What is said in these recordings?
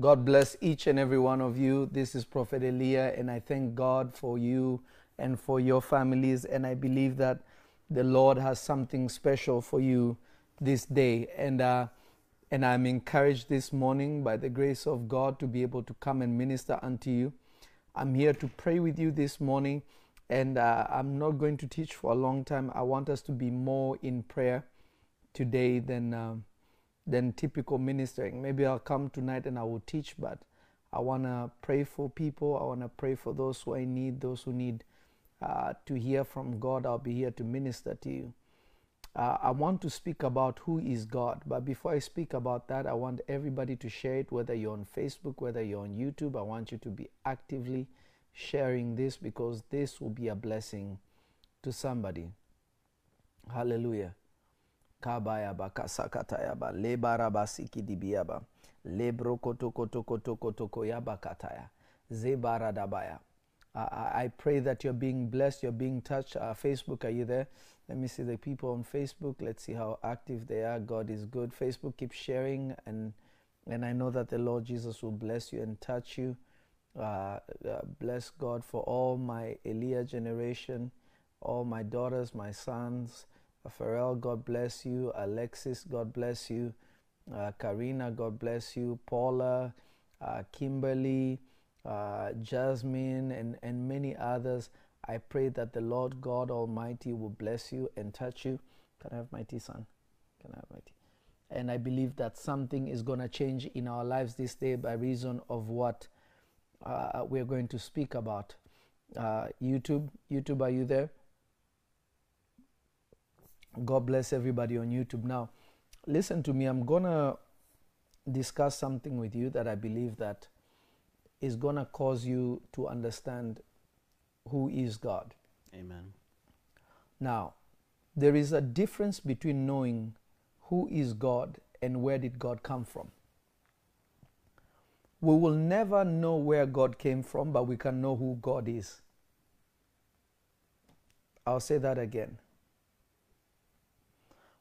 God bless each and every one of you. This is Prophet Elia, and I thank God for you and for your families. And I believe that the Lord has something special for you this day. And uh, and I'm encouraged this morning by the grace of God to be able to come and minister unto you. I'm here to pray with you this morning, and uh, I'm not going to teach for a long time. I want us to be more in prayer today than. Uh, than typical ministering. Maybe I'll come tonight and I will teach, but I want to pray for people. I want to pray for those who I need, those who need uh, to hear from God. I'll be here to minister to you. Uh, I want to speak about who is God, but before I speak about that, I want everybody to share it, whether you're on Facebook, whether you're on YouTube. I want you to be actively sharing this because this will be a blessing to somebody. Hallelujah. Kabaya bakasakatayaba lebarabasiki dibiaba lebrokotokotokotokotoko kataya zebaradabaya. I pray that you're being blessed, you're being touched. Uh, Facebook, are you there? Let me see the people on Facebook. Let's see how active they are. God is good. Facebook, keep sharing, and and I know that the Lord Jesus will bless you and touch you. Uh, uh, bless God for all my Elia generation, all my daughters, my sons, Pharrell, God bless you. Alexis, God bless you. Uh, Karina, God bless you. Paula, uh, Kimberly, uh, Jasmine, and, and many others. I pray that the Lord God Almighty will bless you and touch you. Can I have my tea, son? Can I have my tea? And I believe that something is going to change in our lives this day by reason of what uh, we're going to speak about. Uh, YouTube, YouTube, are you there? God bless everybody on YouTube. Now, listen to me. I'm going to discuss something with you that I believe that is going to cause you to understand who is God. Amen. Now, there is a difference between knowing who is God and where did God come from. We will never know where God came from, but we can know who God is. I'll say that again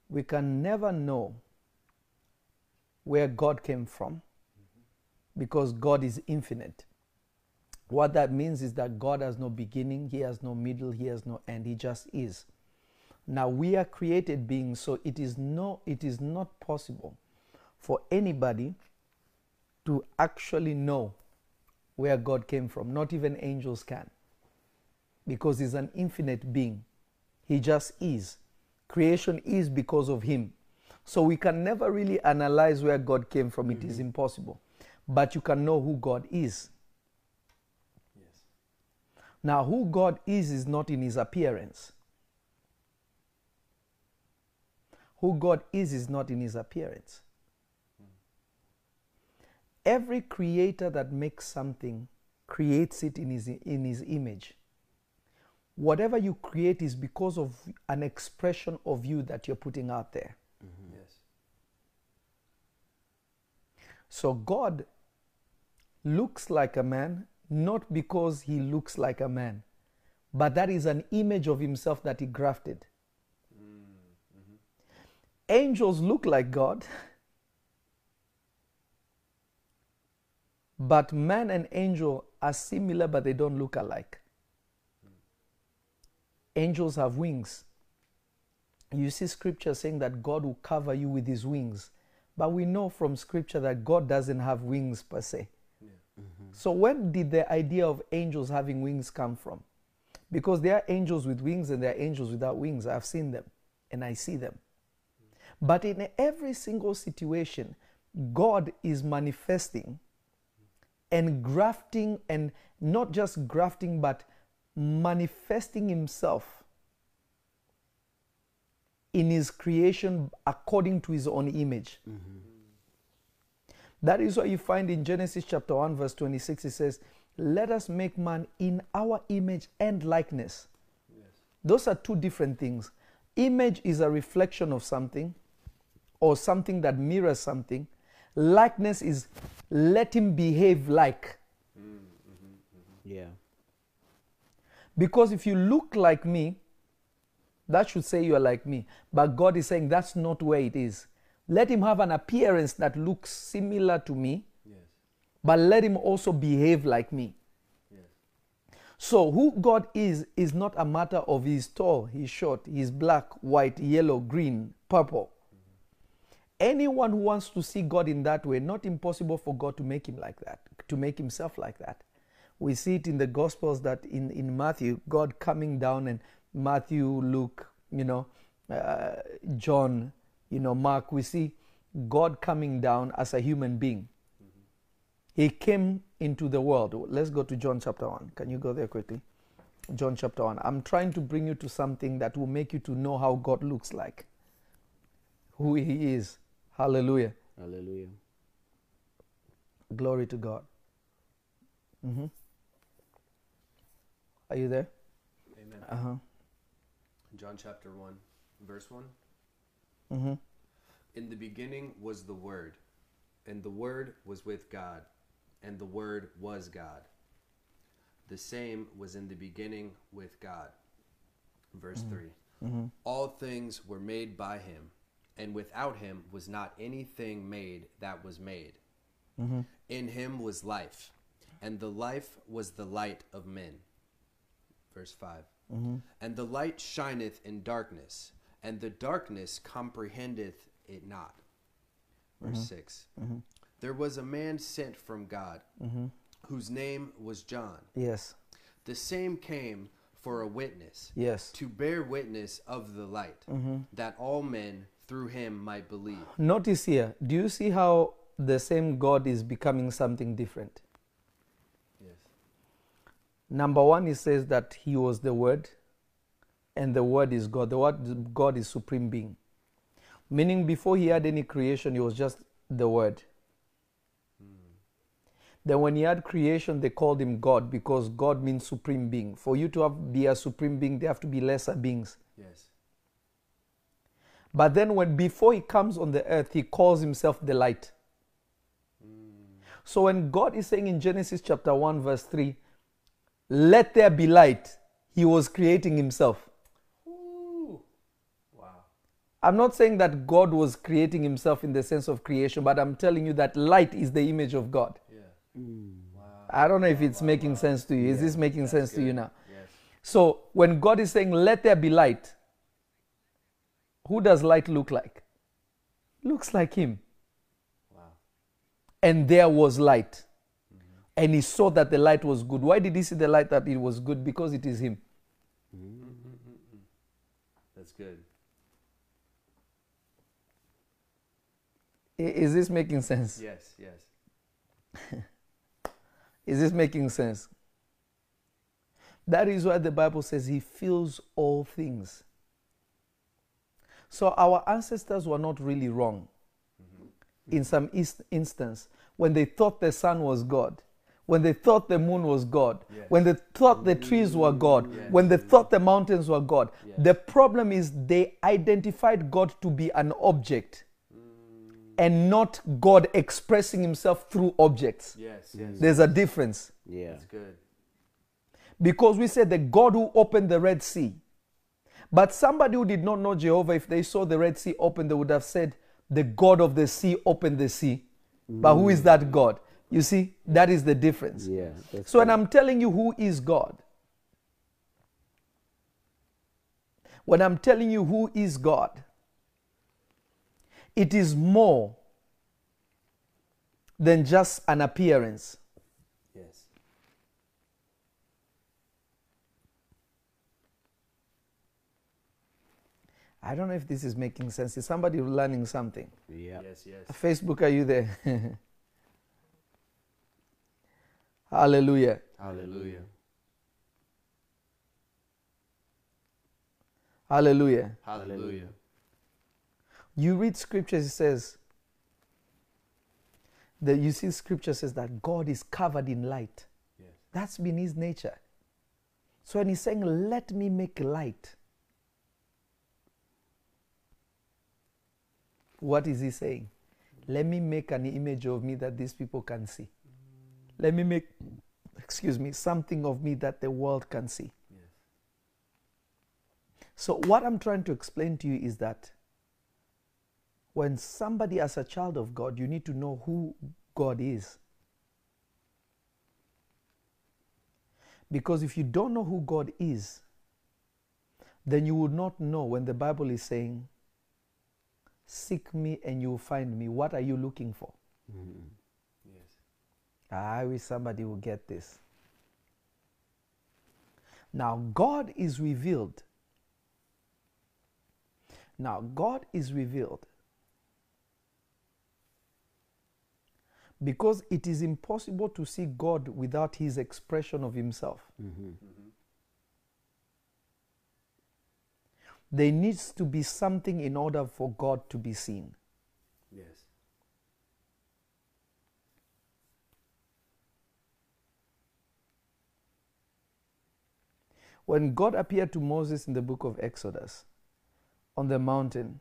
we can never know where God came from because God is infinite. What that means is that God has no beginning, He has no middle, He has no end, He just is. Now we are created beings, so it is no, it is not possible for anybody to actually know where God came from. Not even angels can. Because He's an infinite being. He just is. Creation is because of Him. So we can never really analyze where God came from. Mm-hmm. It is mm-hmm. impossible. But you can know who God is. Yes. Now, who God is is not in His appearance. Who God is is not in His appearance. Mm. Every creator that makes something creates it in his, in his image whatever you create is because of an expression of you that you're putting out there. Mm-hmm. Yes. So God looks like a man not because he looks like a man, but that is an image of himself that he grafted. Mm-hmm. Angels look like God, but man and angel are similar, but they don't look alike angels have wings. You see scripture saying that God will cover you with his wings. But we know from scripture that God doesn't have wings per se. Yeah. Mm-hmm. So, when did the idea of angels having wings come from? Because there are angels with wings and there are angels without wings. I've seen them and I see them. But in every single situation, God is manifesting and grafting, and not just grafting, but manifesting himself in his creation according to his own image. Mm-hmm. That is what you find in Genesis chapter 1, verse 26. It says, Let us make man in our image and likeness. Yes. Those are two different things. Image is a reflection of something or something that mirrors something. Likeness is let him behave like. Mm-hmm. Mm-hmm. Yeah. Because if you look like me, that should say you are like me. But God is saying that's not where it is. Let him have an appearance that looks similar to me. Yes. but let him also behave like me. Yes. So, who God is, is not a matter of he's tall, he's short, he's black, white, yellow, green, purple. Anyone who wants to see God in that way, not impossible for God to make him like that, to make himself like that. We see it in the Gospels that in, in Matthew, God coming down and Matthew, Luke, you know, uh, John, you know, Mark, we see God coming down as a human being. He came into the world. Let's go to John chapter 1. Can you go there quickly? John chapter 1. I'm trying to bring you to something that will make you to know how God looks like, who he is. Hallelujah. Hallelujah. Glory to God. hmm Are you there? Amen. Uh-huh. John chapter 1, verse 1. hmm In the beginning was the Word, and the Word was with God, and the Word was God. The same was in the beginning with God. Verse mm-hmm. 3 mm-hmm. All things were made by him, and without him was not anything made that was made. Mm-hmm. In him was life, and the life was the light of men. Verse 5 Mm-hmm. And the light shineth in darkness, and the darkness comprehendeth it not. Verse mm-hmm. 6 mm-hmm. There was a man sent from God, whose name was John. Yes. The same came for a witness, Yes. to bear witness of the light, that all men through him might believe. Notice here, do you see how the same God is becoming something different? Number one, he says that he was the Word, and the Word is God. The Word God is supreme being. Meaning, before he had any creation, he was just the Word. Then, when he had creation, they called him God because God means supreme being. For you to have, be a supreme being, there have to be lesser beings. Yes. But then, when before he comes on the earth, he calls himself the light. Mm. So, when God is saying in Genesis chapter 1, verse 3, let there be light, he was creating himself. Ooh. Wow. I'm not saying that God was creating himself in the sense of creation, but I'm telling you that light is the image of God. Yeah. Wow. I don't know if it's making sense to you. Is this making sense to you now? Yes. So, when God is saying, let there be light, who does light look like? Looks like him. Wow. and there was light. And he saw that the light was good. Why did he see the light that it was good? Because it is him. Mm-hmm. That's good. Is this making sense? Yes. Yes. Is this making sense? That is why the Bible says he fills all things. So our ancestors were not really wrong mm-hmm. in some is- instance when they thought the sun was God, when they thought the moon was God, Yes. when they thought the trees were mm, God, Yes. when they thought the mountains were God. Yes. The problem is they identified God to be an object mm. and not God expressing himself through objects. Yes. Yes. Mm. There's a difference. Yeah. That's good. Because we said the God who opened the Red Sea. But somebody who did not know Jehovah, if they saw the Red Sea open, they would have said, The God of the sea opened the sea. But who is that God? You see, that is the difference. Yeah. That's So when. I'm telling you who is God, when I'm telling you who is God, it is more than just an appearance. Yes. I don't know if this is making sense. Is somebody learning something? yeah. Yes. Yes. Facebook, are you there? Hallelujah. Hallelujah. Hallelujah. Hallelujah. You read scriptures, it says that you see scripture says that God is covered in light. Yes. That's been his nature. So when he's saying, Let me make light, what is he saying? Let me make an image of me that these people can see. Let me make, excuse me, something of me that the world can see. Yes. So, what I'm trying to explain to you is that when somebody, as a child of God, you need to know who God is. Because if you don't know who God is, then you would not know when the Bible is saying, Seek me and you will find me. What are you looking for? Mm-hmm. I wish somebody would get this. Now, God is revealed. Now, God is revealed because it is impossible to see God without His expression of Himself. Mhm. There needs to be something in order for God to be seen. Yes. When God appeared to Moses in the book of Exodus on the mountain,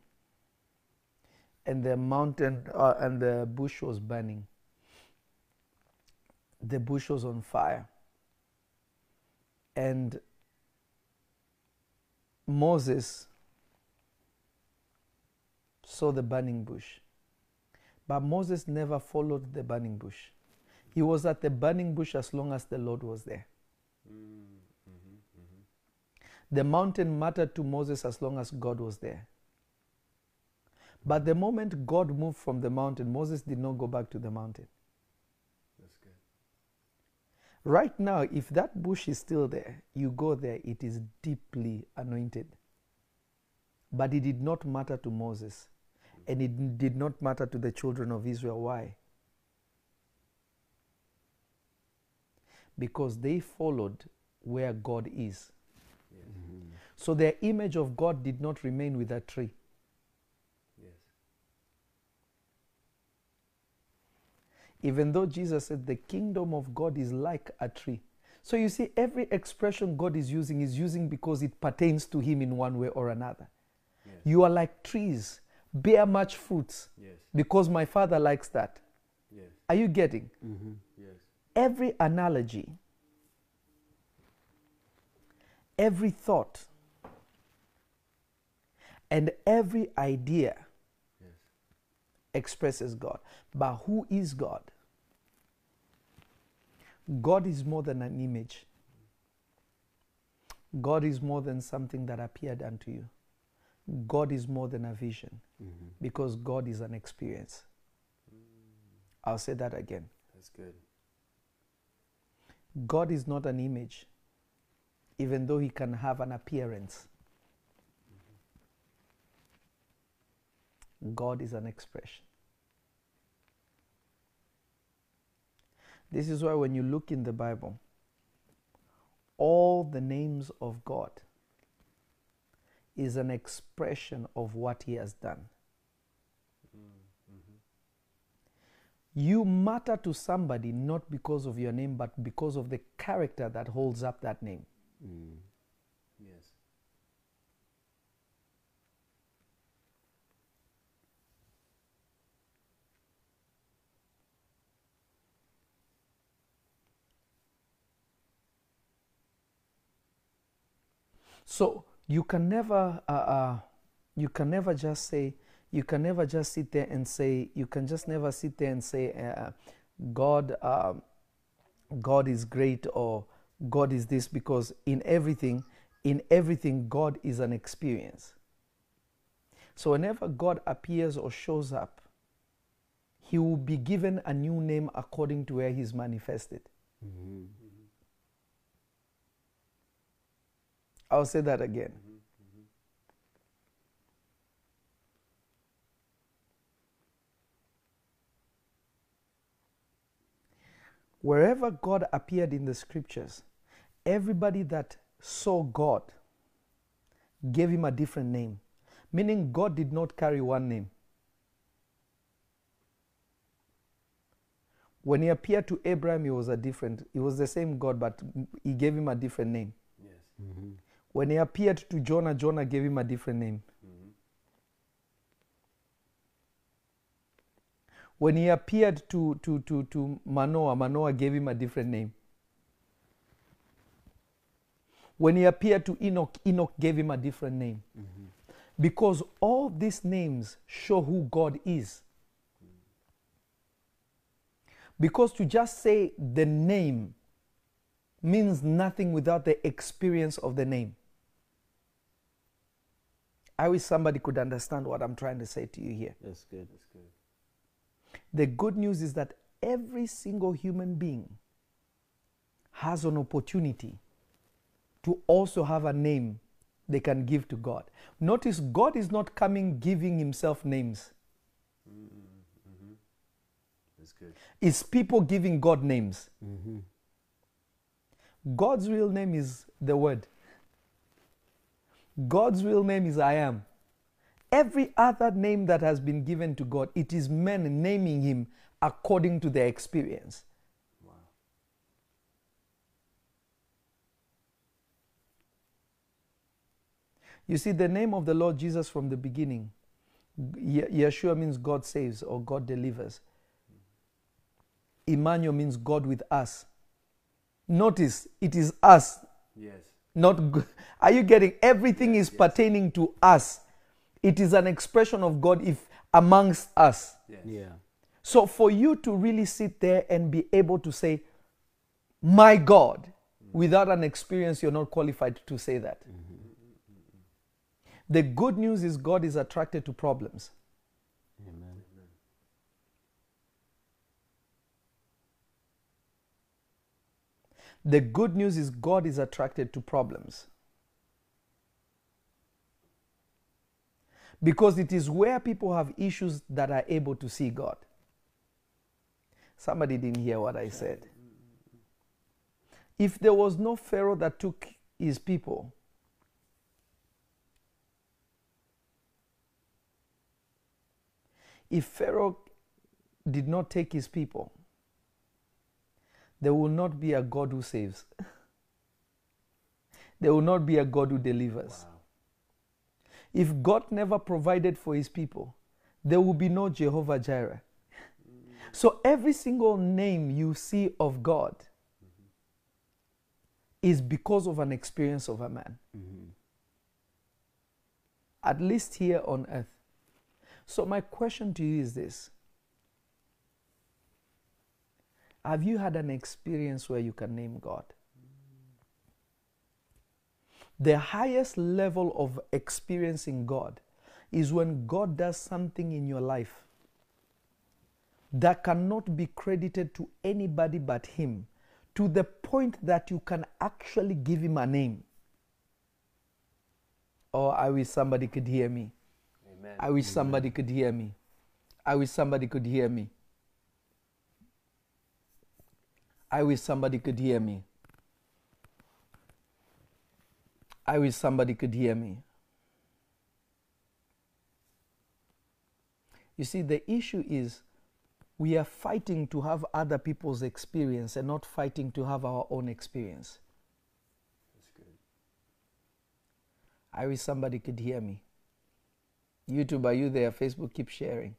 and the mountain uh, and the bush was burning, the bush was on fire, and Moses saw the burning bush. But Moses never followed the burning bush. He was at the burning bush as long as the Lord was there. The mountain mattered to Moses as long as God was there. But the moment God moved from the mountain, Moses did not go back to the mountain. That's good. Right now, if that bush is still there, you go there, it is deeply anointed. But it did not matter to Moses, and it did not matter to the children of Israel. Why? Because they followed where God is. So their image of God did not remain with that tree. Yes. Even though Jesus said the kingdom of God is like a tree. So you see, every expression God is using is using because it pertains to Him in one way or another. Yes. You are like trees, bear much fruits Yes. because my Father likes that. Yes. Are you getting? Mhm. Yes. Every analogy, every thought, and every idea Yes. expresses God. But who is God? God is more than an image. God is more than something that appeared unto you. God is more than a vision Mhm. because God is an experience. I'll say that again. That's good. God is not an image, even though he can have an appearance. God is an expression. This is why when you look in the Bible, all the names of God is an expression of what he has done. You matter to somebody not because of your name, but because of the character that holds up that name. Mm. Yes. So you can never, uh, uh, you can never just say, you can never just sit there and say, you can just never sit there and say, uh, God, um, God is great or God is this because in everything, in everything, God is an experience. So whenever God appears or shows up, he will be given a new name according to where he's manifested. Mhm. I'll say that again. Wherever God appeared in the scriptures, everybody that saw God gave him a different name, meaning God did not carry one name. When he appeared to Abraham, he was a different, he was the same God, but he gave him a different name. Yes. Mhm. When he appeared to Jonah, Jonah gave him a different name. Mhm. When he appeared to, to, to, to Manoah, Manoah gave him a different name. When he appeared to Enoch, Enoch gave him a different name. Mhm. Because all these names show who God is. Because to just say the name means nothing without the experience of the name. I wish somebody could understand what I'm trying to say to you here. That's good. That's good. The good news is that every single human being has an opportunity to also have a name they can give to God. Notice God is not coming giving himself names. That's good. It's people giving God names. Mm-hmm. God's real name is the Word. God's real name is I am. Every other name that has been given to God, it is men naming Him according to their experience. You see, the name of the Lord Jesus from the beginning, Yeshua means God saves or God delivers. Emmanuel means God with us. Notice, it is us, Yes. not. g- Are you getting? Everything is Yes. pertaining to us. It is an expression of God if amongst us. Yes. Yeah. So for you to really sit there and be able to say, "My God," mm-hmm. without an experience, you're not qualified to say that. Mm-hmm. The good news is God is attracted to problems. Amen. The good news is God is attracted to problems. Because it is where people have issues that are able to see God. Somebody didn't hear what I said. If there was no Pharaoh that took his people, if Pharaoh did not take his people, there will not be a God who saves. there will not be a God who delivers. Wow. If God never provided for his people, there will be no Jehovah Jireh. So every single name you see of God is because of an experience of a man, Mm-hmm. at least here on earth. So, my question to you is this Have you had an experience where you can name God? The highest level of experiencing God is when God does something in your life that cannot be credited to anybody but Him, to the point that you can actually give Him a name. Oh, I wish somebody could hear me. Amen. I wish somebody could hear me. I wish somebody could hear me. I wish somebody could hear me. I wish somebody could hear me. You see, the issue is we are fighting to have other people's experience and not fighting to have our own experience. That's good. I wish somebody could hear me. YouTube, are you there? Facebook, keep sharing.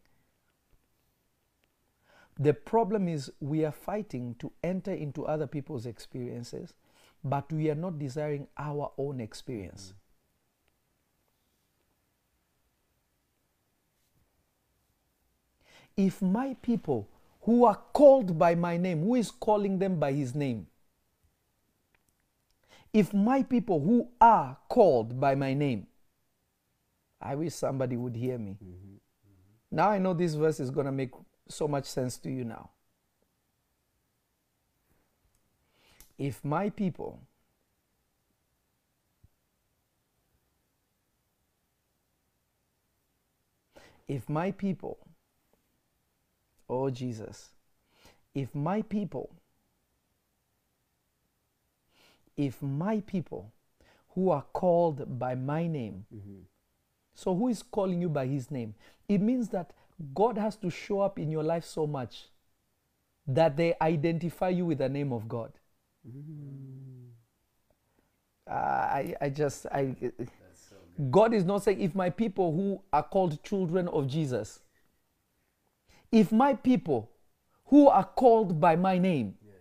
The problem is we are fighting to enter into other people's experiences, but we are not desiring our own experience. Mm. If my people who are called by my name, who is calling them by his name? If my people who are called by my name, I wish somebody would hear me. Mm-hmm. Mm-hmm. Now I know this verse is going to make so much sense to you now. If my people if my people oh Jesus if my people if my people who are called by my name mm-hmm. so, who is calling you by his name? It means that God has to show up in your life so much that they identify you with the name of God. Uh, I, I just, I, so. God is not saying, if my people who are called children of Jesus, if my people who are called by my name, Yes.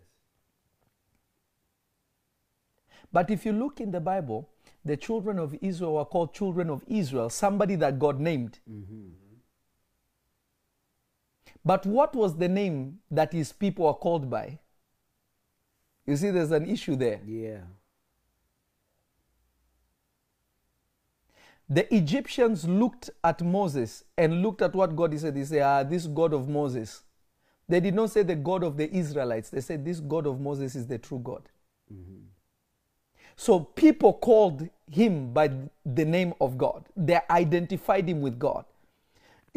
But if you look in the Bible, the children of Israel were called children of Israel, somebody that God named. But what was the name that his people were called by? You see, there's an issue there. Yeah. The Egyptians looked at Moses and looked at what God said. They said, Ah, this God of Moses. They did not say the God of the Israelites. They said, This God of Moses is the true God. So people called him by the name of God, they identified him with God.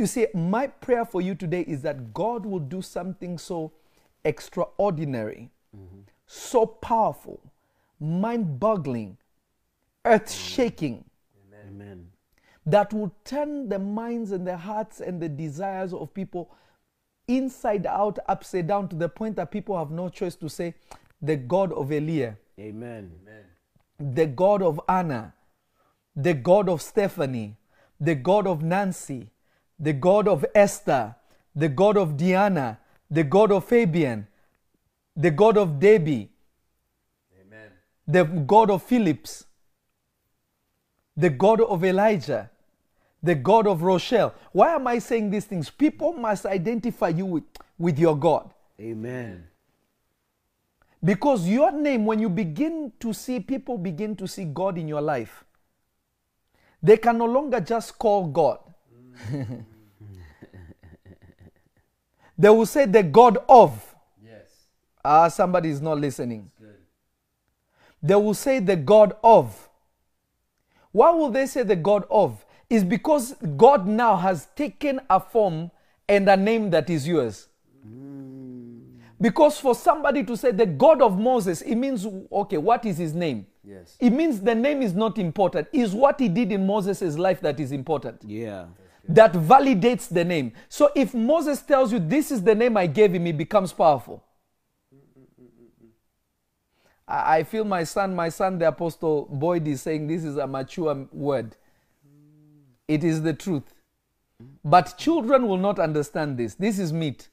You see, my prayer for you today is that God will do something so extraordinary, so powerful, mind boggling, earth shaking Amen. that will turn the minds and the hearts and the desires of people inside out, upside down, to the point that people have no choice to say, The God of Elia, Amen. Amen. the God of Anna, the God of Stephanie, the God of Nancy, the God of Esther, the God of Diana, the God of Fabian, the God of Debbie, Amen. the God of Phillips, the God of Elijah, the God of Rochelle. Why am I saying these things? People must identify you with, with your God. Amen. Because your name, when you begin to see, people begin to see God in your life, they can no longer just call God. Mm. they will say the God of. Yes. Ah, somebody is not listening. Good. they will say the God of. Why will they say the God of? Is because God now has taken a form and a name that is yours. Because for somebody to say the God of Moses, it means, okay, what is his name? Yes. It means the name is not important. Is what he did in Moses' life that is important. Yeah. That validates the name. So if Moses tells you this is the name I gave him, it becomes powerful. I feel my son, my son, the apostle Boyd is saying this is a mature word. It is the truth. But children will not understand this. This is meat.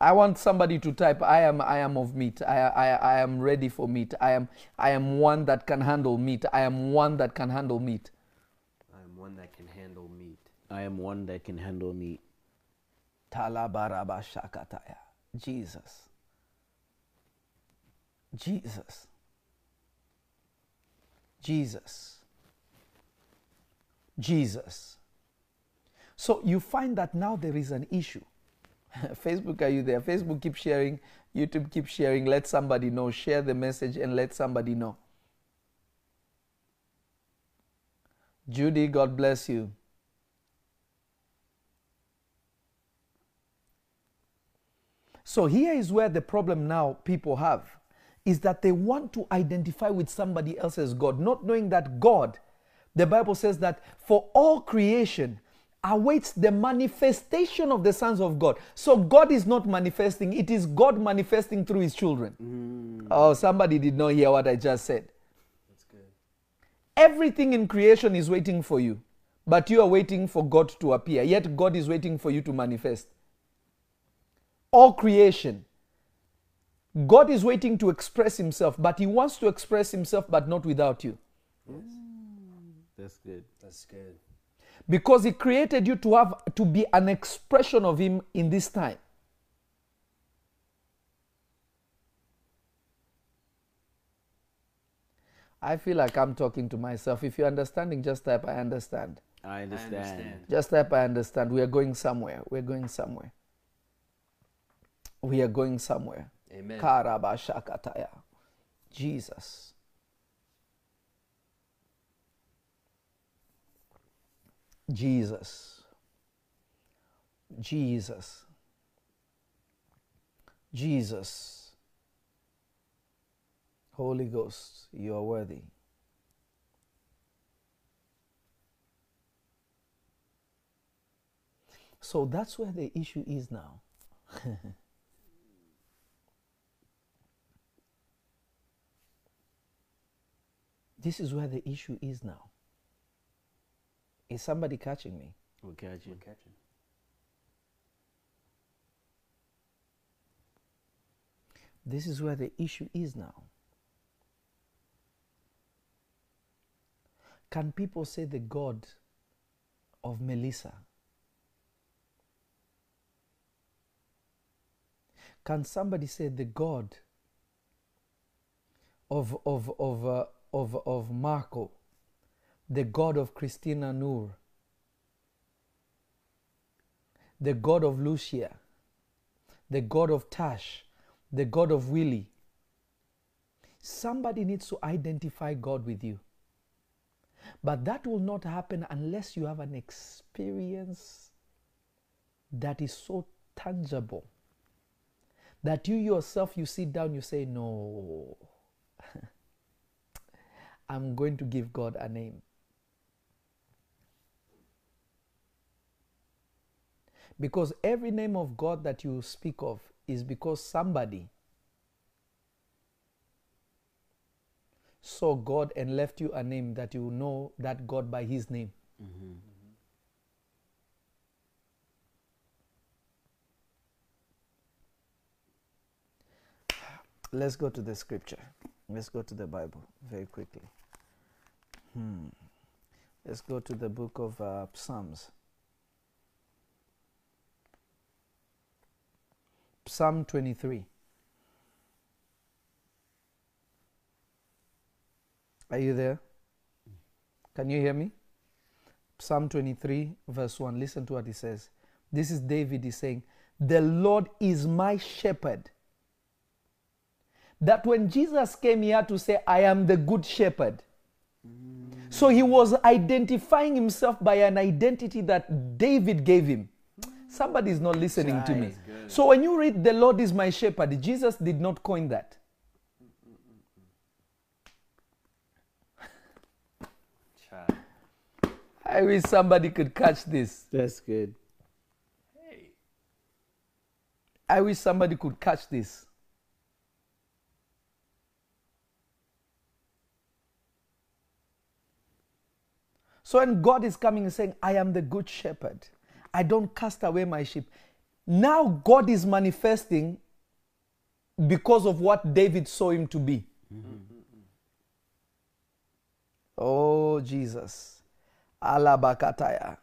I want somebody to type, I am, I am of meat. I, I, I am ready for meat. I am, I am one that can handle meat. I am one that can handle meat. I am one that can handle meat. I am one that can handle meat. Talabaraba shakataya. Jesus. Jesus. Jesus. Jesus. So you find that now there is an issue. Facebook, are you there? Facebook, keep sharing. YouTube, keep sharing. Let somebody know. Share the message and let somebody know. Judy, God bless you. So here is where the problem now people have is that they want to identify with somebody else's God, not knowing that God, the Bible says that for all creation awaits the manifestation of the sons of God. So God is not manifesting, it is God manifesting through his children. Mm. Oh, somebody did not hear what I just said. That's good. Everything in creation is waiting for you, but you are waiting for God to appear. Yet God is waiting for you to manifest. All creation. God is waiting to express himself, but he wants to express himself, but not without you. That's good. That's good. Because he created you to have to be an expression of him in this time. I feel like I'm talking to myself. If you're understanding, just type I understand. I understand. understand. Just type I understand. We are going somewhere. We're going somewhere. We are going somewhere. Amen. Karabashakataya. Jesus. Jesus. Jesus. Jesus. Holy Ghost, you are worthy. So that's where the issue is now. this is where the issue is now. Is somebody catching me? We'll catch you. We're catching. This is where the issue is now. Can people say the God of Melissa? Can somebody say the God of, of, of, uh, of, of Marco, the God of Christina Noor, the God of Lucia, the God of Tash, the God of Willie. Somebody needs to identify God with you. But that will not happen unless you have an experience that is so tangible that you yourself, you sit down, you say, No, I'm going to give God a name. Because every name of God that you speak of is because somebody saw God and left you a name that you know that God by his name. Let's go to the scripture. Let's go to the Bible very quickly. Hmm. Let's go to the book of uh, Psalms. Psalm 23. Are you there? Can you hear me? Psalm 23, verse 1. Listen to what he says. This is David is saying, The Lord is my shepherd. That when Jesus came here to say, I am the good shepherd. So he was identifying himself by an identity that David gave him. Somebody is not listening to me. So when you read, The Lord is my shepherd, Jesus did not coin that. I wish somebody could catch this. That's good. Hey. I wish somebody could catch this. So when God is coming and saying, I am the good shepherd, I don't cast away my sheep. Now God is manifesting because of what David saw him to be. Oh, Jesus. Alabakataya.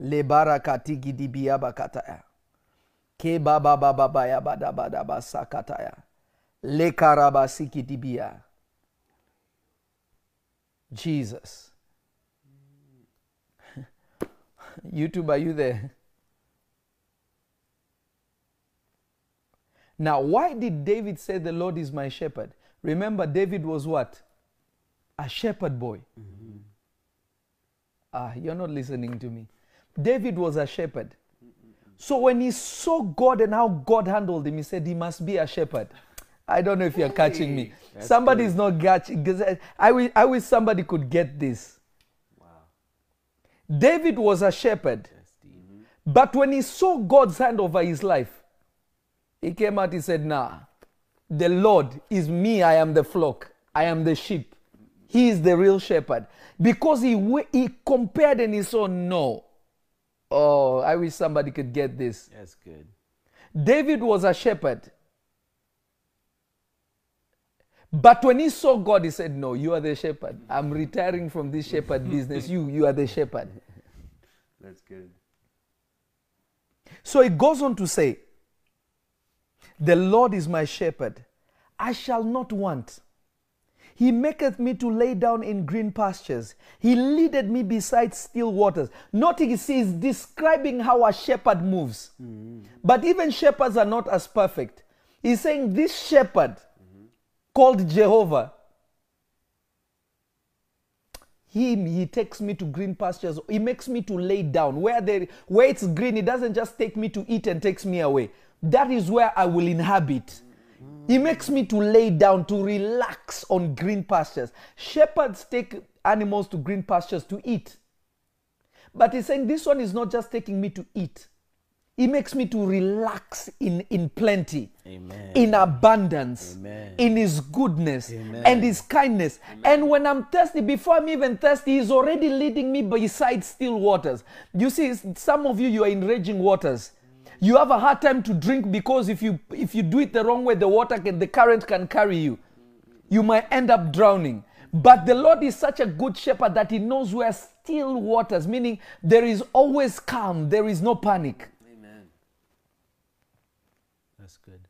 Lebarakatigi dibiabakataya. Ke baba baba baya bada bada basakataya. Lekarabasiki dibia. Jesus. YouTube, are you there? Now, why did David say, The Lord is my shepherd? Remember, David was what? A shepherd boy. Ah, you're not listening to me. David was a shepherd. So when he saw God and how God handled him, he said he must be a shepherd. I don't know if you're catching me. That's Somebody good. is not catching. I wish, I wish somebody could get this. David was a shepherd. But when he saw God's hand over his life, he came out, he said, Nah, the Lord is me, I am the flock, I am the sheep. He is the real shepherd. Because he, he compared and he saw, No. Oh, I wish somebody could get this. That's good. David was a shepherd. But when he saw God, he said, No, you are the shepherd. I'm retiring from this shepherd business. You, you are the shepherd. That's good. So it goes on to say, The Lord is my shepherd, I shall not want. He maketh me to lay down in green pastures. He leadeth me beside still waters. Notice he's describing how a shepherd moves. Mm-hmm. But even shepherds are not as perfect. He's saying, This shepherd mm-hmm. called Jehovah, him he takes me to green pastures. He makes me to lay down. Where there where it's green he doesn't just take me to eat and takes me away. That is where i will inhabit. He makes me to lay down to relax on green pastures. Shepherds take animals to green pastures to eat. But he's saying this one is not just taking me to eat he makes me to relax in in plenty Amen. in abundance, Amen. in His goodness Amen. and His kindness. And when I'm thirsty, before I'm even thirsty, He's already leading me beside still waters. You see, some of you, you are in raging waters. You have a hard time to drink because if you if you do it the wrong way, the water can the current can carry you. You might end up drowning. But the Lord is such a good shepherd that He knows where still waters, meaning there is always calm, there is no panic. Amen. That's good.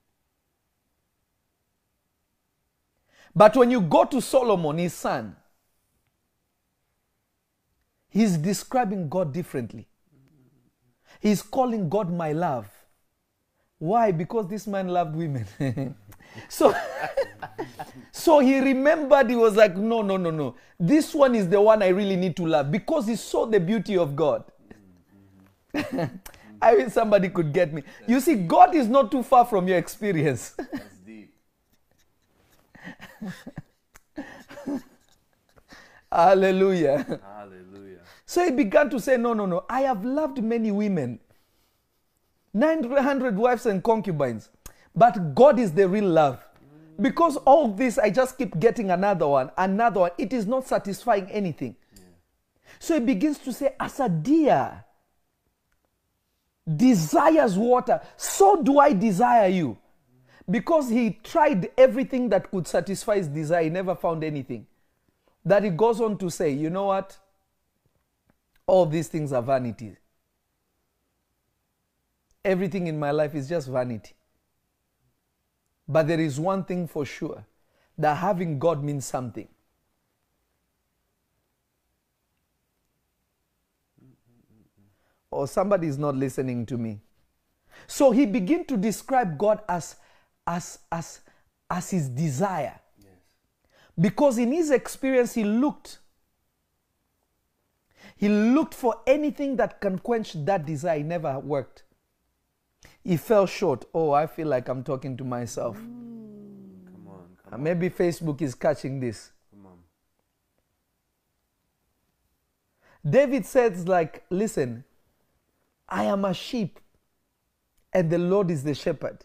But when you go to Solomon, his son, he's describing God differently. He's calling God my love. Why? Because this man loved women. so, so he remembered, he was like, no, no, no, no. This one is the one I really need to love because he saw the beauty of God. I wish somebody could get me. You see, God is not too far from your experience. Hallelujah. Hallelujah. So he began to say, No, no, no. I have loved many women, 900 wives and concubines, but God is the real love. Because all this, I just keep getting another one, another one. It is not satisfying anything. So he begins to say, As a deer desires water, so do I desire you. Because he tried everything that could satisfy his desire, he never found anything. That he goes on to say, You know what? All these things are vanity. Everything in my life is just vanity. But there is one thing for sure that having God means something. Or somebody is not listening to me. So he began to describe God as, as, as, as his desire. Yes. Because in his experience, he looked. He looked for anything that can quench that desire. It never worked. He fell short. Oh, I feel like I'm talking to myself. Come on. Come Uh, on. Maybe Facebook is catching this. Come on. David says, like, listen, I am a sheep, and the Lord is the shepherd.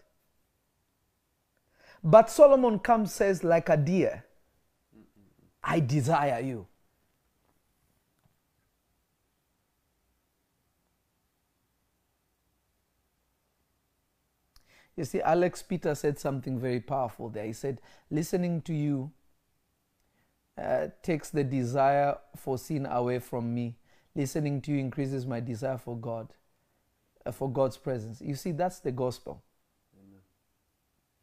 But Solomon comes says, like a deer, I desire you. You see, Alex Peter said something very powerful there. He said, listening to you uh, takes the desire for sin away from me. Listening to you increases my desire for God, uh, for God's presence. You see, that's the gospel.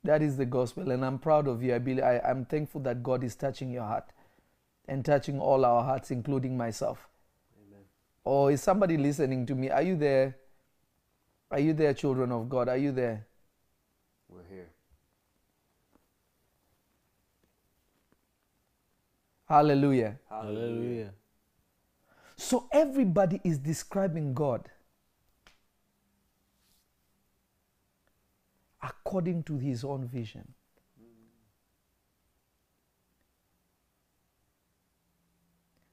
That is the gospel, and I'm proud of you. I believe, I, I'm thankful that God is touching your heart and touching all our hearts, including myself. Amen. Or is somebody listening to me? Are you there? Are you there, children of God? Are you there? We're here. Hallelujah. Hallelujah. So everybody is describing God according to his own vision.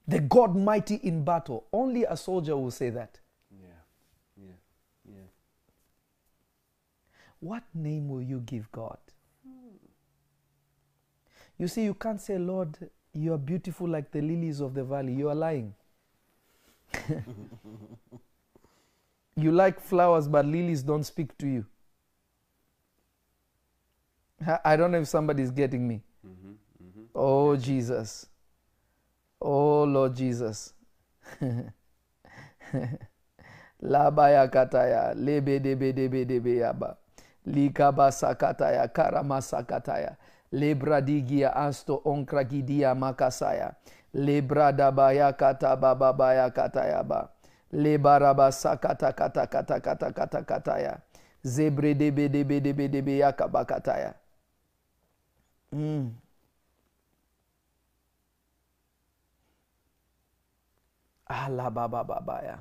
The God mighty in battle. Only a soldier will say that. Yeah. Yeah. Yeah. What name will you give God? You see, you can't say, Lord, you are beautiful like the lilies of the valley. You are lying. you like flowers, but lilies don't speak to you. I- don't know if somebody is getting me. Mm-hmm. Mm-hmm. Oh, Jesus. Oh, Lord Jesus. Labaya kataya, lebe debe debe debe yaba. Likaba sakataya, karama sakataya. Lebra digia asto onkragidia makasaya. Lebra dabaya kata baba baya kataya ba. Lebaraba sakata kata kata kata kata kataya. Zebre debe debe debe debe yakaba kataya. Mm. Babaya.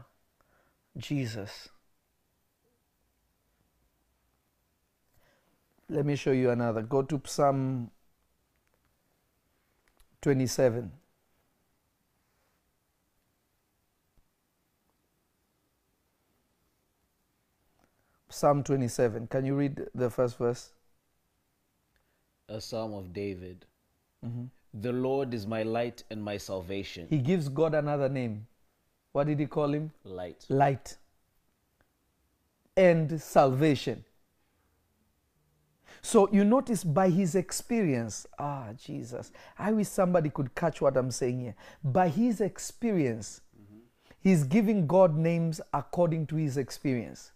Jesus. Let me show you another. Go to Psalm 27. Psalm 27. Can you read the first verse? A psalm of David. Mhm. The Lord is my light and my salvation. He gives God another name. What did he call him? Light. light and salvation. So you notice by his experience, ah, Jesus, I wish somebody could catch what I'm saying here. By his experience, he's giving God names according to his experience.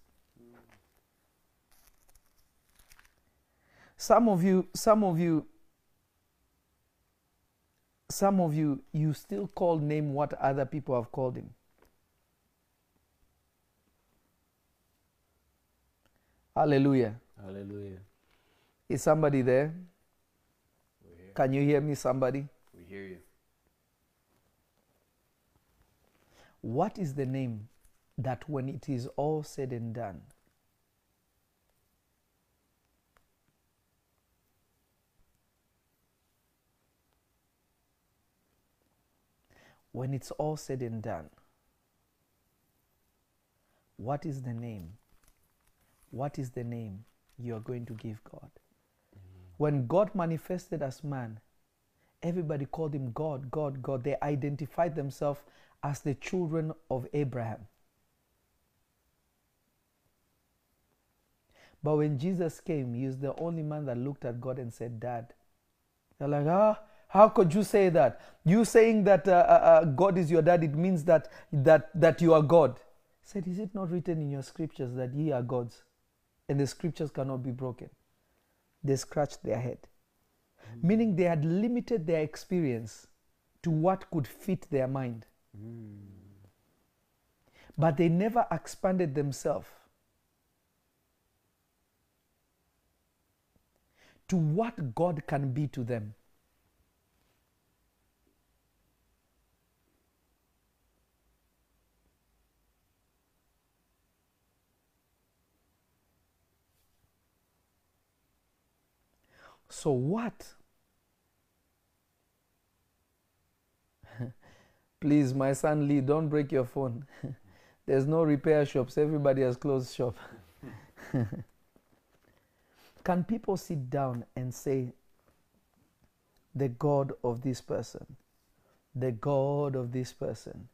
Some of you, some of you, some of you, you still call name what other people have called him. Hallelujah. Hallelujah. Is somebody there? Can you hear me, somebody? We hear you. What is the name that when it is all said and done, when it's all said and done, what is the name? What is the name you are going to give God? When God manifested as man, everybody called him God, God, God. They identified themselves as the children of Abraham. But when Jesus came, he was the only man that looked at God and said, Dad. They're like, ah, how could you say that? You saying that uh, uh, uh, God is your dad, it means that, that, that you are God. He said, Is it not written in your scriptures that ye are gods? And the scriptures cannot be broken. They scratched their head. Meaning they had limited their experience to what could fit their mind. But they never expanded themselves to what God can be to them. So, what? Please, my son Lee, don't break your phone. There's no repair shops, everybody has closed shop. Can people sit down and say, the God of this person, the God of this person,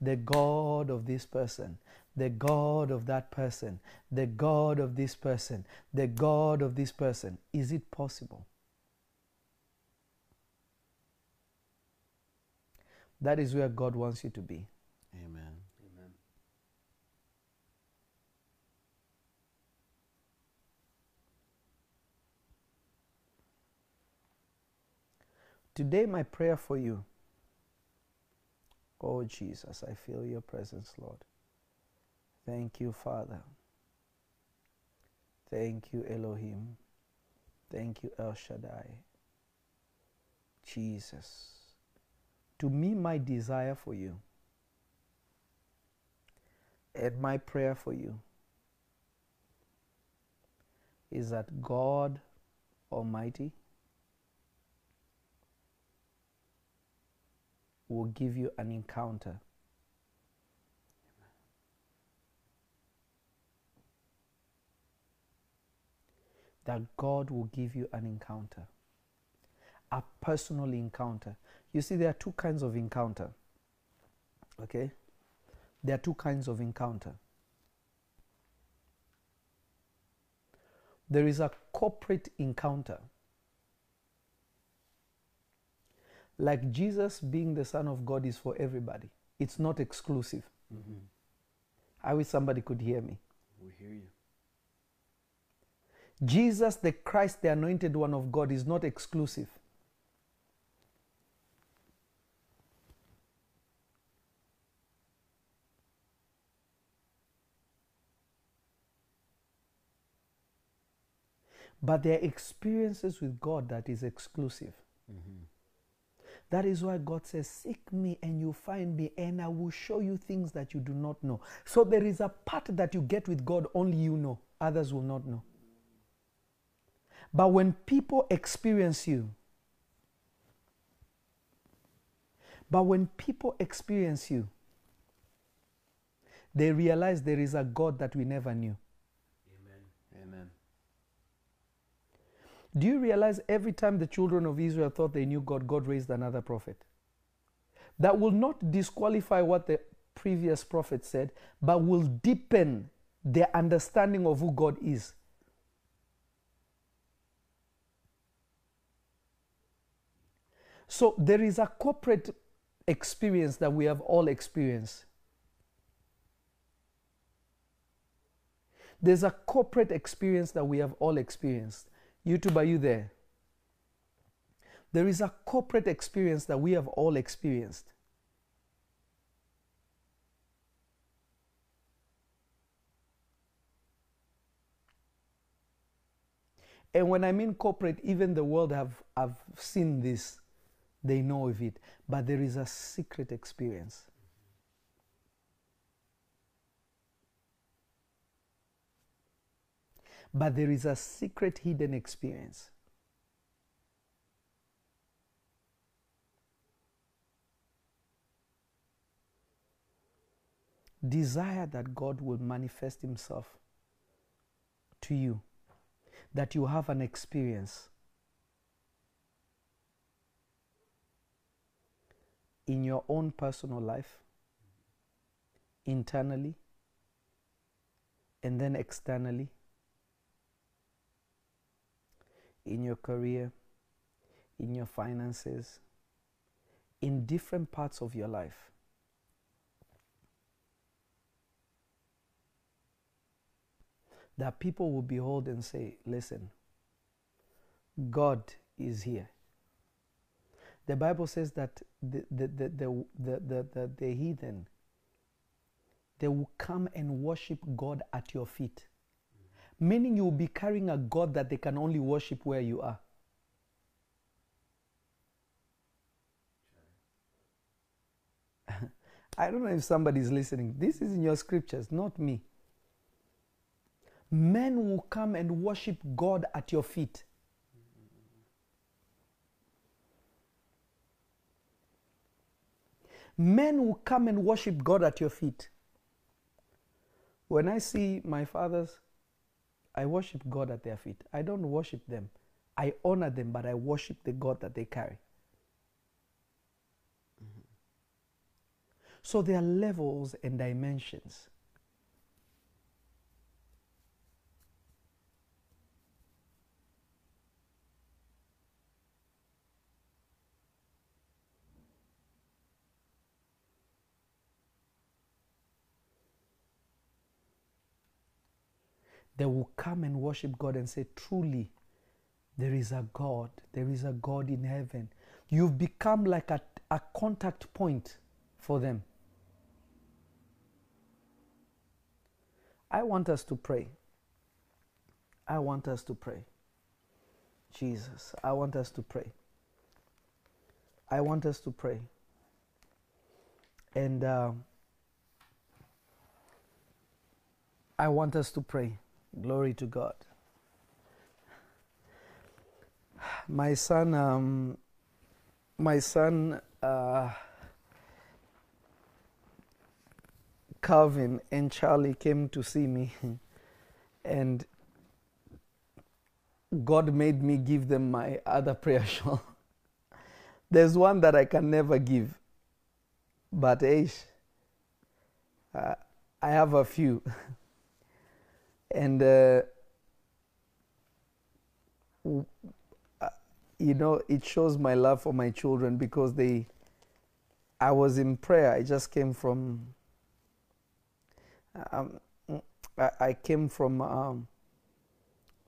the God of this person, the God of that person, the God of this person, the God of this person? Is it possible? That is where God wants you to be. Amen. Amen. Today, my prayer for you. Oh, Jesus, I feel your presence, Lord. Thank you, Father. Thank you, Elohim. Thank you, El Shaddai. Jesus. To me, my desire for you and my prayer for you is that God Almighty will give you an encounter. That God will give you an encounter, a personal encounter. You see, there are two kinds of encounter. Okay? There are two kinds of encounter. There is a corporate encounter. Like Jesus being the Son of God is for everybody, it's not exclusive. Mm-hmm. I wish somebody could hear me. We hear you. Jesus, the Christ, the anointed one of God, is not exclusive. But there are experiences with God that is exclusive. Mm-hmm. That is why God says, Seek me and you find me, and I will show you things that you do not know. So there is a part that you get with God, only you know, others will not know. But when people experience you, but when people experience you, they realize there is a God that we never knew. Amen. Amen. Do you realize every time the children of Israel thought they knew God, God raised another prophet? That will not disqualify what the previous prophet said, but will deepen their understanding of who God is. So there is a corporate experience that we have all experienced. There's a corporate experience that we have all experienced. YouTube, are you there? There is a corporate experience that we have all experienced. And when I mean corporate, even the world have, have seen this. They know of it. But there is a secret experience. But there is a secret hidden experience. Desire that God will manifest Himself to you, that you have an experience in your own personal life, internally, and then externally, in your career, in your finances, in different parts of your life. That people will behold and say, Listen, God is here. The Bible says that the, the, the, the, the, the, the, the heathen, they will come and worship God at your feet. Meaning you will be carrying a God that they can only worship where you are. I don't know if somebody's listening. This is in your scriptures, not me. Men will come and worship God at your feet. Men will come and worship God at your feet. When I see my fathers, I worship God at their feet. I don't worship them. I honor them, but I worship the God that they carry. Mm-hmm. So there are levels and dimensions. They will come and worship God and say, Truly, there is a God. There is a God in heaven. You've become like a, a contact point for them. I want us to pray. I want us to pray. Jesus, I want us to pray. I want us to pray. And uh, I want us to pray. Glory to God. My son, um, my son, uh, Calvin and Charlie came to see me, and God made me give them my other prayer shawl. There's one that I can never give, but Aish, uh, I have a few. and uh, you know it shows my love for my children because they i was in prayer. I just came from um, I, I, came from um,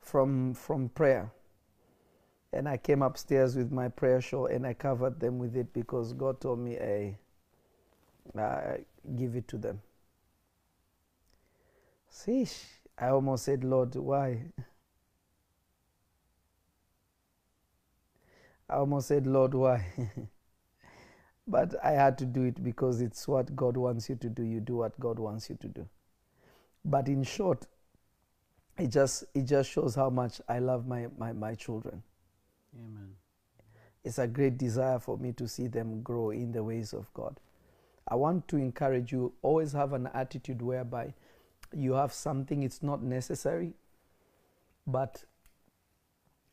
from from prayer. And i came upstairs with my prayer shawl and i covered them with it because god told me hey, uh, give it to them. See I almost said, Lord, why? I almost said, Lord, why? but I had to do it because it's what God wants you to do. You do what God wants you to do. But in short, it just it just shows how much I love my, my, my children. Amen. It's a great desire for me to see them grow in the ways of God. I want to encourage you, always have an attitude whereby you have something, it's not necessary. But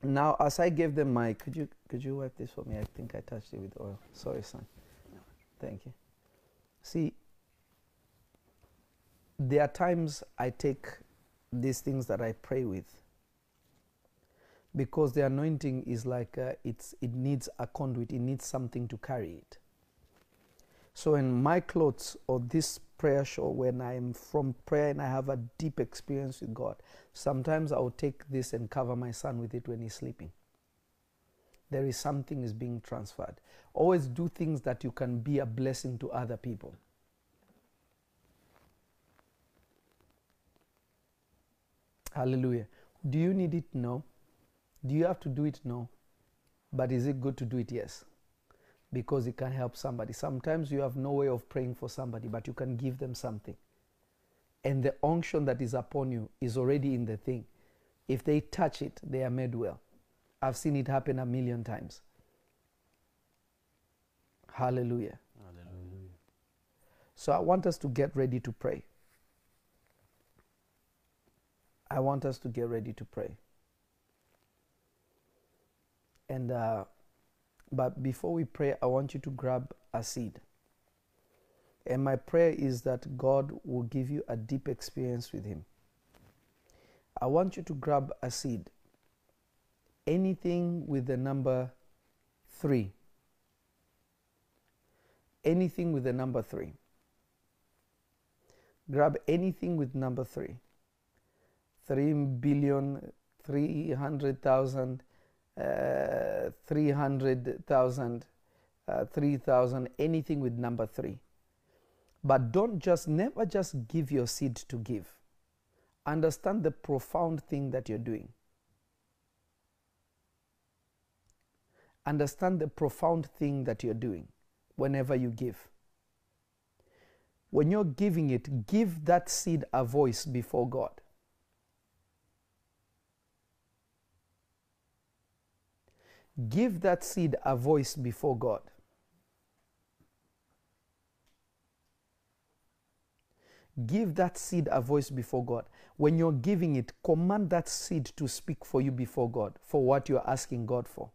now, as I gave them my, could you could you wipe this for me? I think I touched it with oil. Sorry, son. Thank you. See, there are times I take these things that I pray with because the anointing is like uh, it's it needs a conduit. It needs something to carry it. So in my clothes or this prayer shawl when I'm from prayer and I have a deep experience with God, sometimes I'll take this and cover my son with it when he's sleeping. there is something is being transferred. Always do things that you can be a blessing to other people. Hallelujah. Do you need it? No. Do you have to do it? No. But is it good to do it? Yes. Because it can help somebody. Sometimes you have no way of praying for somebody, but you can give them something. And the unction that is upon you is already in the thing. If they touch it, they are made well. I've seen it happen a million times. Hallelujah. Hallelujah. So I want us to get ready to pray. I want us to get ready to pray. And uh, but before we pray, I want you to grab a seed. And my prayer is that God will give you a deep experience with Him. I want you to grab a seed. Anything with the number three. Anything with the number three. Grab anything with number three. Three billion, three hundred thousand, uh, three hundred thousand, uh, three thousand, anything with number three. But don't just, never just give your seed to give. Understand the profound thing that you're doing. Understand the profound thing that you're doing whenever you give. When you're giving it, give that seed a voice before God. Give that seed a voice before God. Give that seed a voice before God. When you're giving it, command that seed to speak for you before God for what you're asking God for.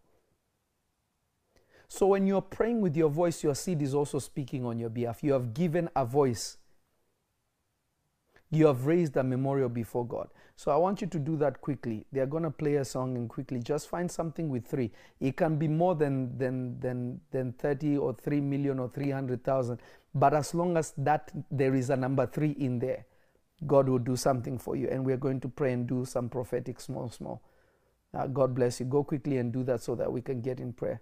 So when you're praying with your voice, your seed is also speaking on your behalf. You have given a voice. You have raised a memorial before God. So I want you to do that quickly. They're going to play a song and quickly just find something with three. It can be more than than than than 30 or 3 million or 300,000, but as long as that there is a number 3 in there, God will do something for you and we're going to pray and do some prophetic small small. Uh, God bless you. Go quickly and do that so that we can get in prayer.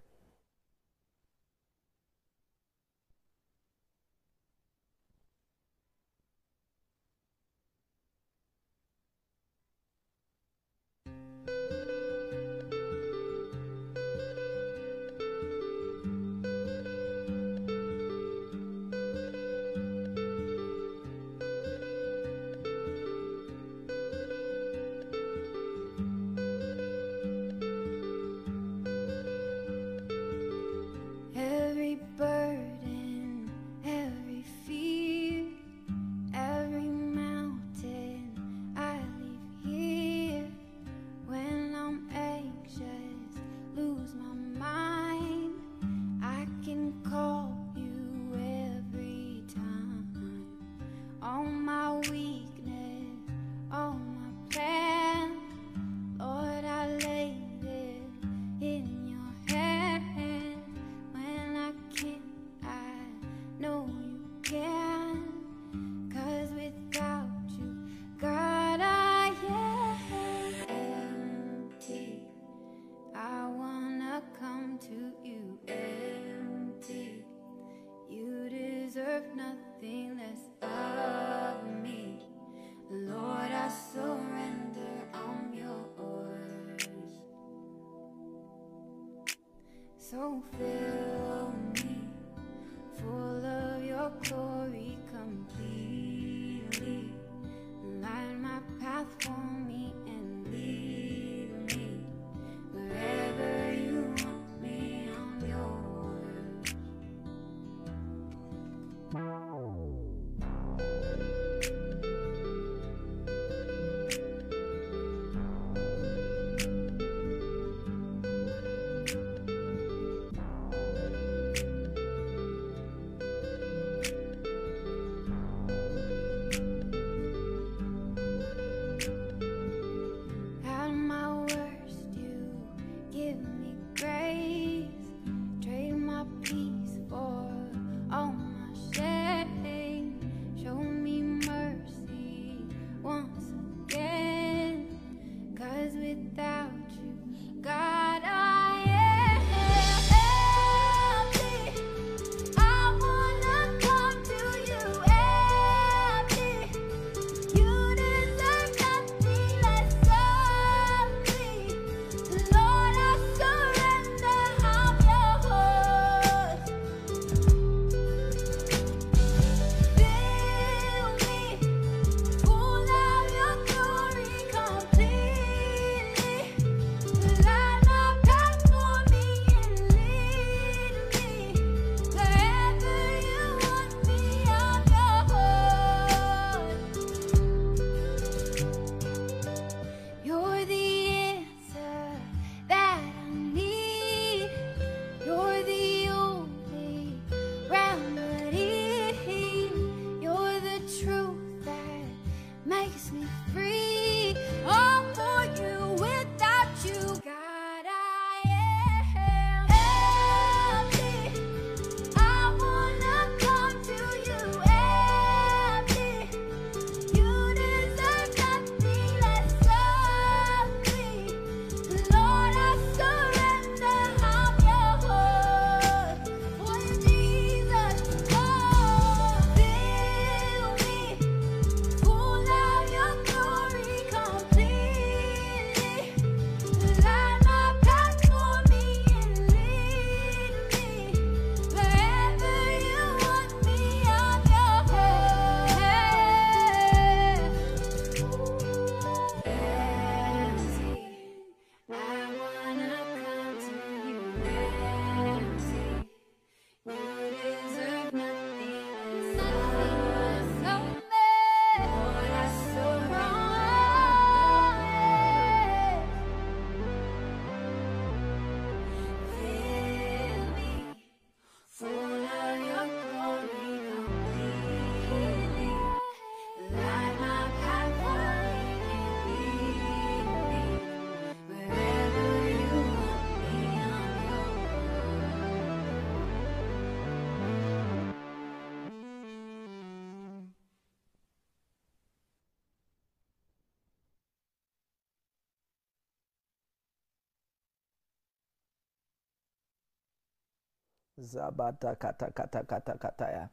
Zabata kata kata kata kataya.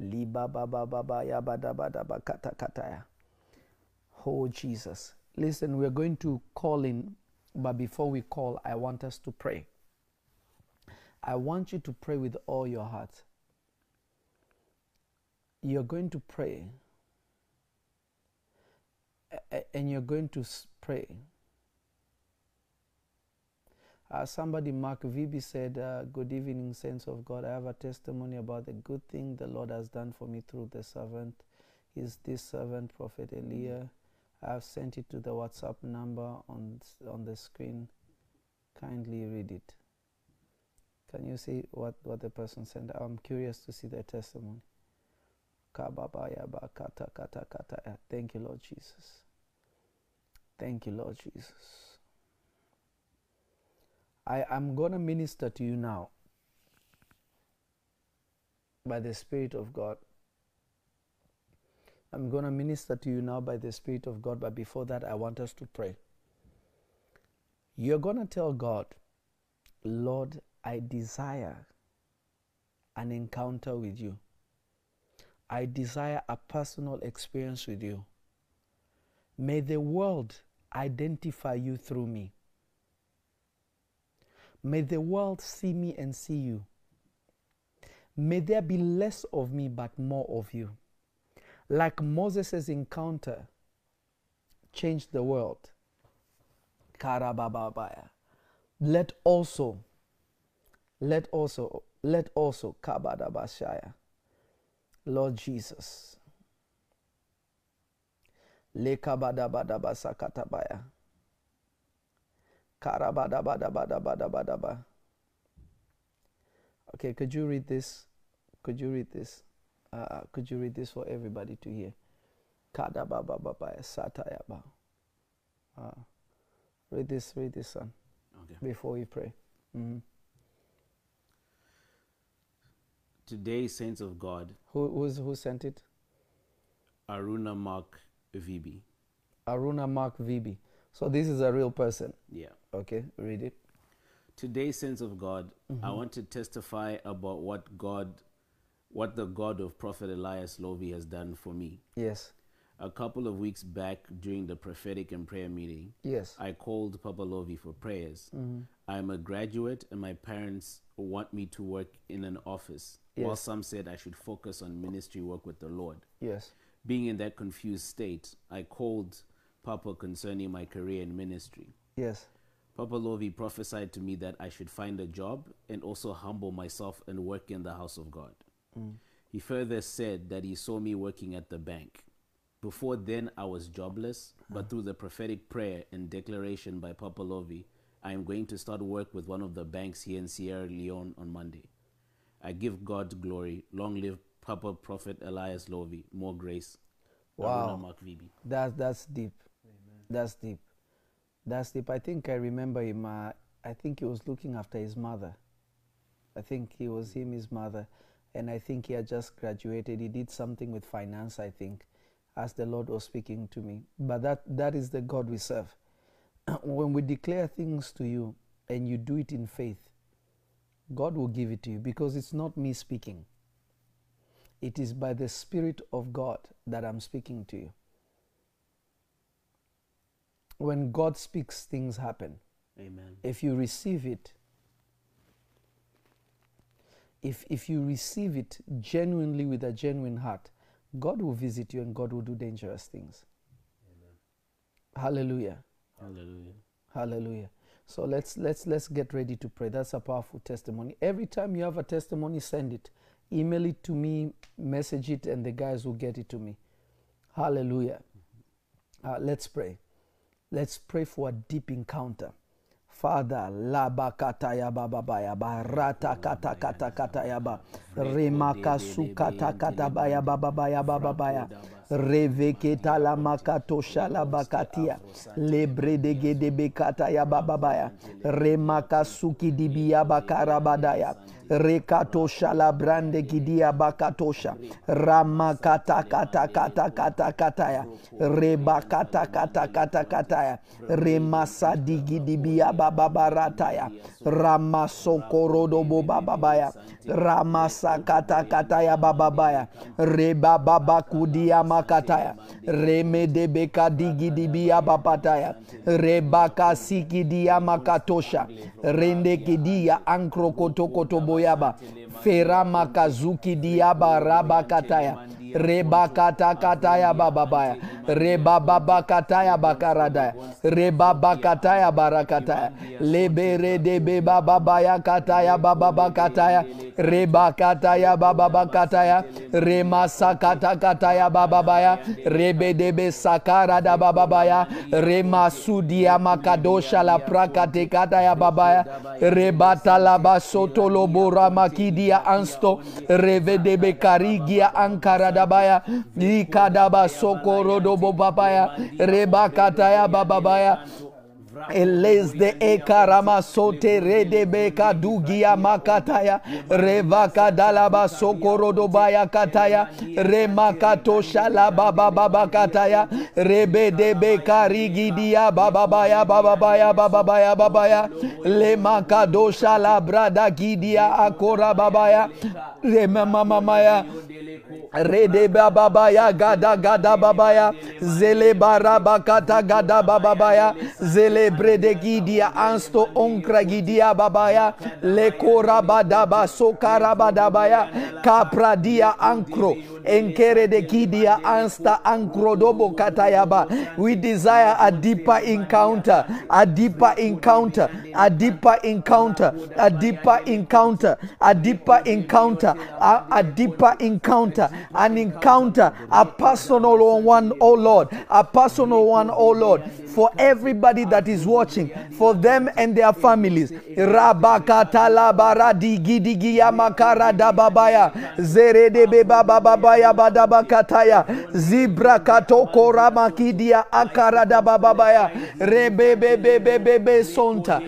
Liba baba baba ya bada bada ba kata kataya. Oh Jesus. Listen, we're going to call in, but before we call, I want us to pray. I want you to pray with all your heart. You're going to pray, and you're going to pray. Uh, somebody, Mark Vibi said, uh, Good evening, saints of God. I have a testimony about the good thing the Lord has done for me through the servant. Is this servant, Prophet Elia? I have sent it to the WhatsApp number on, on the screen. Kindly read it. Can you see what, what the person sent? I'm curious to see the testimony. Thank you, Lord Jesus. Thank you, Lord Jesus. I am going to minister to you now by the Spirit of God. I'm going to minister to you now by the Spirit of God, but before that, I want us to pray. You're going to tell God, Lord, I desire an encounter with you. I desire a personal experience with you. May the world identify you through me. May the world see me and see you. May there be less of me but more of you. Like Moses' encounter changed the world. Karabababaya. Let also, let also, let also, Kabadabashaya. Lord Jesus. Lekabadabadabasakatabaya. Karabadabadabadabadabadaba. Okay, could you read this? Could you read this? Uh, could you read this for everybody to hear? Kadababababaya satayaba. Uh, read this, read this, son, Okay. before we pray. Mhm. Today, saints of God, Who, who's, who sent it? Aruna Mark VB. Aruna Mark VB. So this is a real person. Yeah. Okay, read it. Today, saints of God, I mm-hmm. want to testify about what God, what the God of Prophet Elias Lovi has done for me. Yes, A couple of weeks back during the prophetic and prayer meeting, yes. I called Papa Lovi for prayers. Mm-hmm. I'm a graduate and my parents want me to work in an office, while some said I should focus on ministry work with the Lord. Yes. Being in that confused state, I called Papa concerning my career in ministry. Yes. Papa Lovi prophesied to me that I should find a job and also humble myself and work in the house of God. Mm. He further said that he saw me working at the bank. Before then, I was jobless, but mm. through the prophetic prayer and declaration by Papa Lovi, I am going to start work with one of the banks here in Sierra Leone on Monday. I give God glory. Long live Papa Prophet Elias Lovi. More grace. Wow. That's that's deep. That's deep. That's deep. I think I remember him. Uh, I think he was looking after his mother. I think he was him, his mother, and I think he had just graduated. He did something with finance. I think, as the Lord was speaking to me. But that that is the God we serve. when we declare things to you and you do it in faith, God will give it to you because it's not me speaking. It is by the Spirit of God that I'm speaking to you. When God speaks, things happen. Amen. If you receive it, if, if you receive it genuinely with a genuine heart, God will visit you and God will do dangerous things. Hallelujah. Hallelujah. Hallelujah. So let's let's let's get ready to pray. That's a powerful testimony. Every time you have a testimony, send it. Email it to me, message it, and the guys will get it to me. Hallelujah. Uh, let's pray. Let's pray for a deep encounter. Father, laba kataya baba baya ba rata kata kata kata ya ba. Remaka sukata kata baya baba baya baba baya reveketa la makato shala bakatia lebre de gede bekata ya baba baya remaka suki dibiya bakara badaya rekato shala brande gidia bakatosha. Ramakata kata kata kata kataya. Rebakata kata kata kataya. Remasa digidibia bababarataya ramasokorodobo bababaya ramasa kata kataya bababaya rebababakudia makataya. Remedebeka digidibia bapataya rebaka sikidia makatosha Goiaba ankrokotokotoboyaba feramakazuki diaba rabakataya rebakatakataya bababaya rebababakataya bakaradaya rebabakataya barakataya leberedebe bababaya kataya bababakataya rebakataya bababakataya remasakatakataya bababaya rebedebe sakarada bababaya remasudia makadosha la prakatekataya babaya rebatalabasotolobora makidia ansto revedebe karigia ankaradabaya ikadaba sokorodobo babaya. Rebakataya bababaya Elezde ekarama sote redebeka dugia makataya revaka dalaba sokorodobaya kataya remakato shalaba baba kataya rebedebeka rigidia bababaya bababaya bababaya babaya lemakado shalabra gidia akora babaya remamamamaya Rede bababaya gada gada babaya zele barabakata gada bababaya zele ansto babaya ankro enkere de gidia ansta katayaba. We desire a deeper encounter a deeper encounter a deeper encounter a deeper encounter a deeper encounter a, a deeper encounter an encounter a personal one oh lord a personal one oh lord for everybody that is watching for them and their families. Gidigiya makaradababaya zeredebe bababaya sonta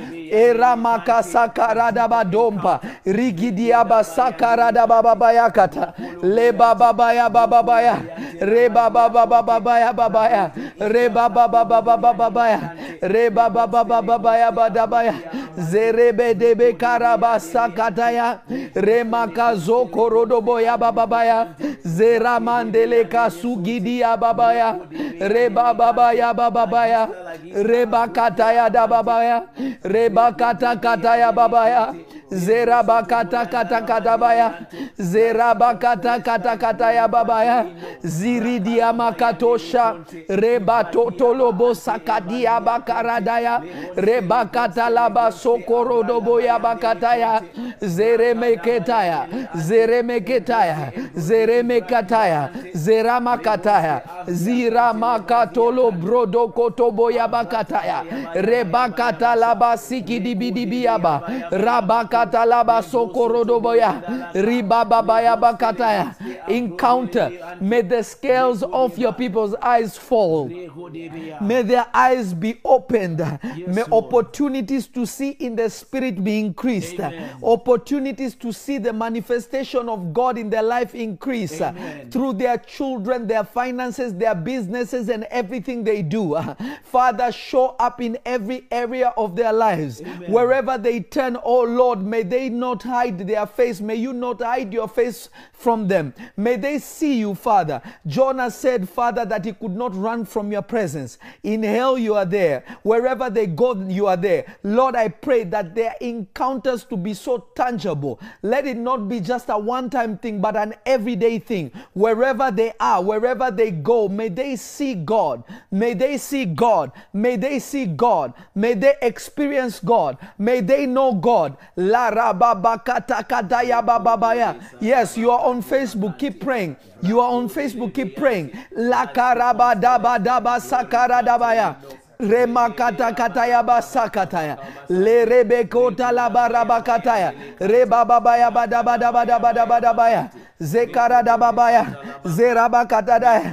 lebababaya bababaya rebabababababaya rebababababaya badabaya zerebedebe karabasakataya remakazokorodoboya bababaya zeramandeleka sugidia babaya rebababaya bababaya rebakataya dababaya rebakatakataya babaya zerabakata kata katabaya zerabakata kata kataya babaya ziridia makatosha rebatotolobo sakadia bakaradaya rebakata laba sokorodoboya bakataya zeremeketaya. Zeremeketaya. Zeremekataya. Zeramakataya. Ziramakatolo brodokotoboya bakataya rebakata laba sikidibidibiaba rabaka katalaba sokorodoboya ribababaya bakataya encounter. May the scales of your people's eyes fall. May their eyes be opened. May opportunities to see in the spirit be increased. Opportunities to see the manifestation of God in their life increase through their children, their finances, their businesses, and everything they do. Father, show up in every area of their lives. Wherever they turn, oh Lord, may they not hide their face. May you not hide your face from them. May they see you, Father. Jonah said, Father, that he could not run from your presence. In hell, you are there. Wherever they go, you are there. Lord, I pray that their encounters to be so tangible. Let it not be just a one time thing, but an everyday thing. Wherever they are, wherever they go, may they see God. May they see God. May they see God. May they experience God. May they know God. Yes, you are on Facebook. Keep praying. You are on Facebook. Keep praying. La karabadabadaba sakaradabaya. Remakata kataya basakataya. Le la.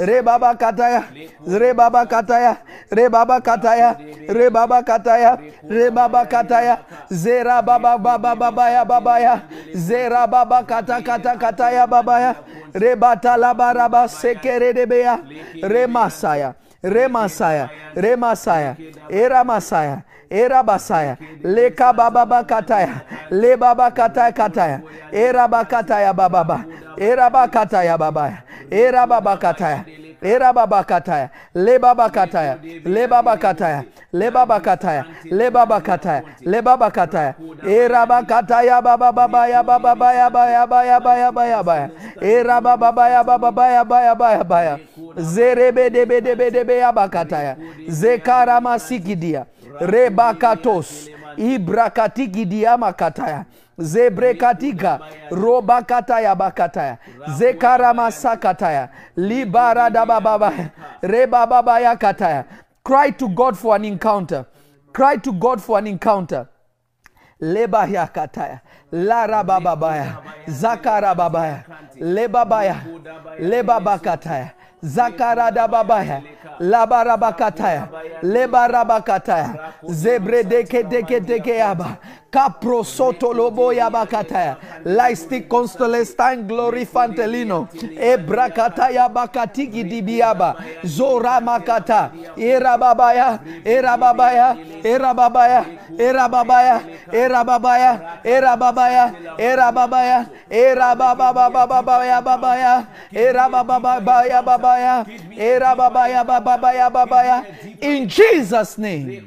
Rebaba kataya, rebaba kataya, rebaba kataya, rebaba kataya, rebaba kataya, zera baba baba babaya babaya, zera baba kata kata kataya babaya, rebata la baraba sekere debeya, remasaya, remasaya, remasaya, era masaya. Era basaya, leka baba bakataya, le baba kataya kataya, era bakataya. Bababa, babaya, kataya, le baba kataya, kataya, le baba kataya, le baba kataya, le baba kataya, era bakataya baba baba ya baba baya baya baya baya baya baya, era baba baya baya baya zerebe debe debe debe ya bakataya, zekara masikidia rebakatos ibrakatigidiama kataya zebrekatika robakataya bakataya zekaramasakataya libaradabababaya rebababaya kataya libara dababa, reba babaya kataya. cry to god for an encounter. Cry to god for an encounter. Lebaya kataya larabababaya zakarababaya lebabaya lebabakataya Zakarada है लाबा रबा काथाया लेबा रबा काथाया जेब्रे देखे देखे देखे आबा labarabakataya lebarabakataya zebredekedekedekeaba kaprosotoloboyabakataya laistic constellestin glorifantelino ebrakataya bakatiki dibiaba zoramakata erababaya erababaya erababaya erababaya erababaya erababaya erababaya erabababababaya babaya erabababaya babaya erababaya babaya era babaya, era babababababaya babaya, era babababaya babaya, era babaya bababaya babaya. In Jesus name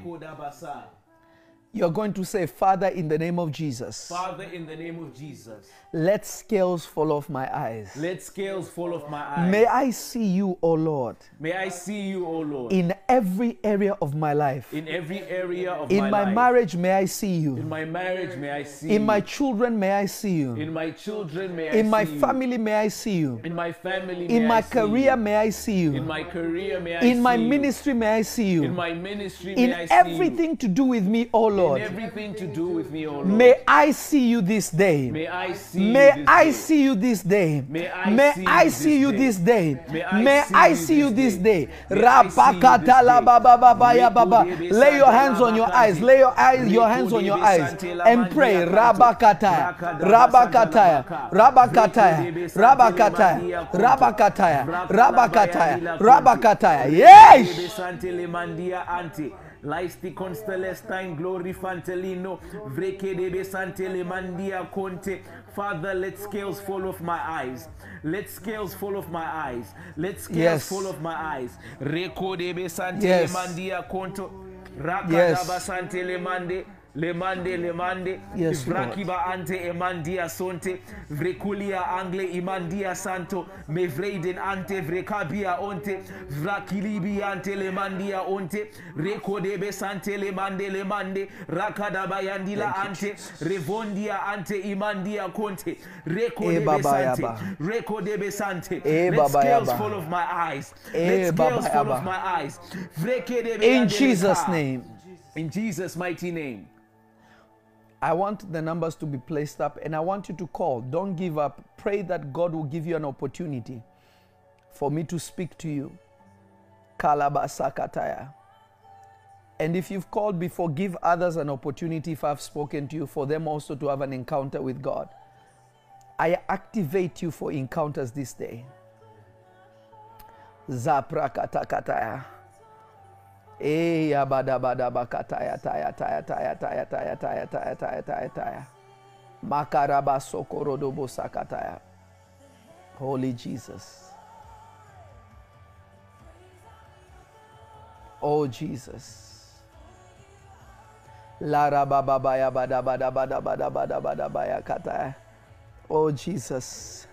you're going to say father in the name of Jesus. Father, in the name of Jesus, let scales fall off my eyes let scales fall off my eyes. may I see you O Lord May I see you, O Lord, in every area of my life in every area of in my, my life. marriage may I see you. In my marriage, may I see in you. In my children may I see you in my children, may I see you. in my see you. family may I see you In my family, in may my I career you. may I see you In my career, may I see you. in my you. ministry may I see you In my ministry, in may I see you. In everything to do with me oh you. Lord In everything to do with me, O Lord. may I see you this day May I see May I see you this day. May I see you this day. May I see you this day. Lay your hands on your eyes. Lay your eyes, your hands on your eyes and pray. Rabakataya, Rabakataya, basanta la baka. Rabakataya, Reko de besante Rabakataya, le mandia konto. Rabakataya, Rabakataya, bayandi la konto. Rabakataya. Yes. Besante le mandia ante. Laisti constelestin glory fantelino vreke de besante le mandia conte. Father, let scales fall off my eyes. Let scales fall off my eyes. Let scales Yes. fall off my eyes. Reko de besante Yes. mandia conto. Rakada Yes. basante le mande. Le mande, le mande, Yes, vrakiba ante emandia sonte, vrekulia angle imandia santo, me vreiden ante vrekabia onte, vrakilibi ante le mandia onte, rekodebe sante le mande le mande, rakadaba yandila ante, revondia ante imandia conte, rekodebe sante, rekodebe sante, let scales fall of my eyes, let scales fall of my eyes, In Jesus' name. In Jesus' mighty name. I want the numbers to be placed up and I want you to call. Don't give up. Pray that God will give you an opportunity for me to speak to you. Kalabasakataya. And if you've called before, give others an opportunity if I've spoken to you for them also to have an encounter with God. I activate you for encounters this day. Zaprakatakataya. Holy Jesus. Oh Jesus. Larababaya bada bada bada bada bada bada bada baya kataya Oh Jesus.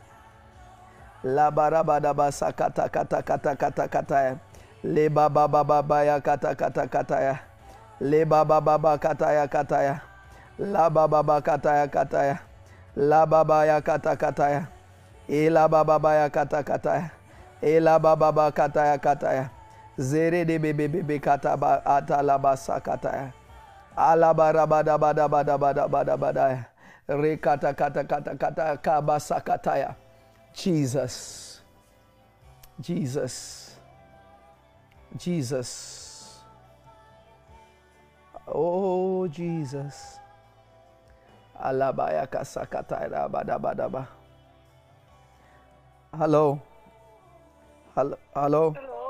La kata basakata kata kata kata kata kata Le baba baba baya kata kata kata ya. Le baba baba kata ya kata ya. La baba baba kata ya kata ya. La baba ya kata kata ya. E la baba baya kata kata ya. E la baba baba kata ya kata ya. Zere de bebe bebe kata ba ata la kata ya. Ala bada bada bada bada bada bada ya. Re kata kata kata kata kabasa kata ya. Jesus. Jesus. Jesus. Oh, Jesus. Alabaya kasakataira badabadaba. Hello. Hello. Hello. Hello.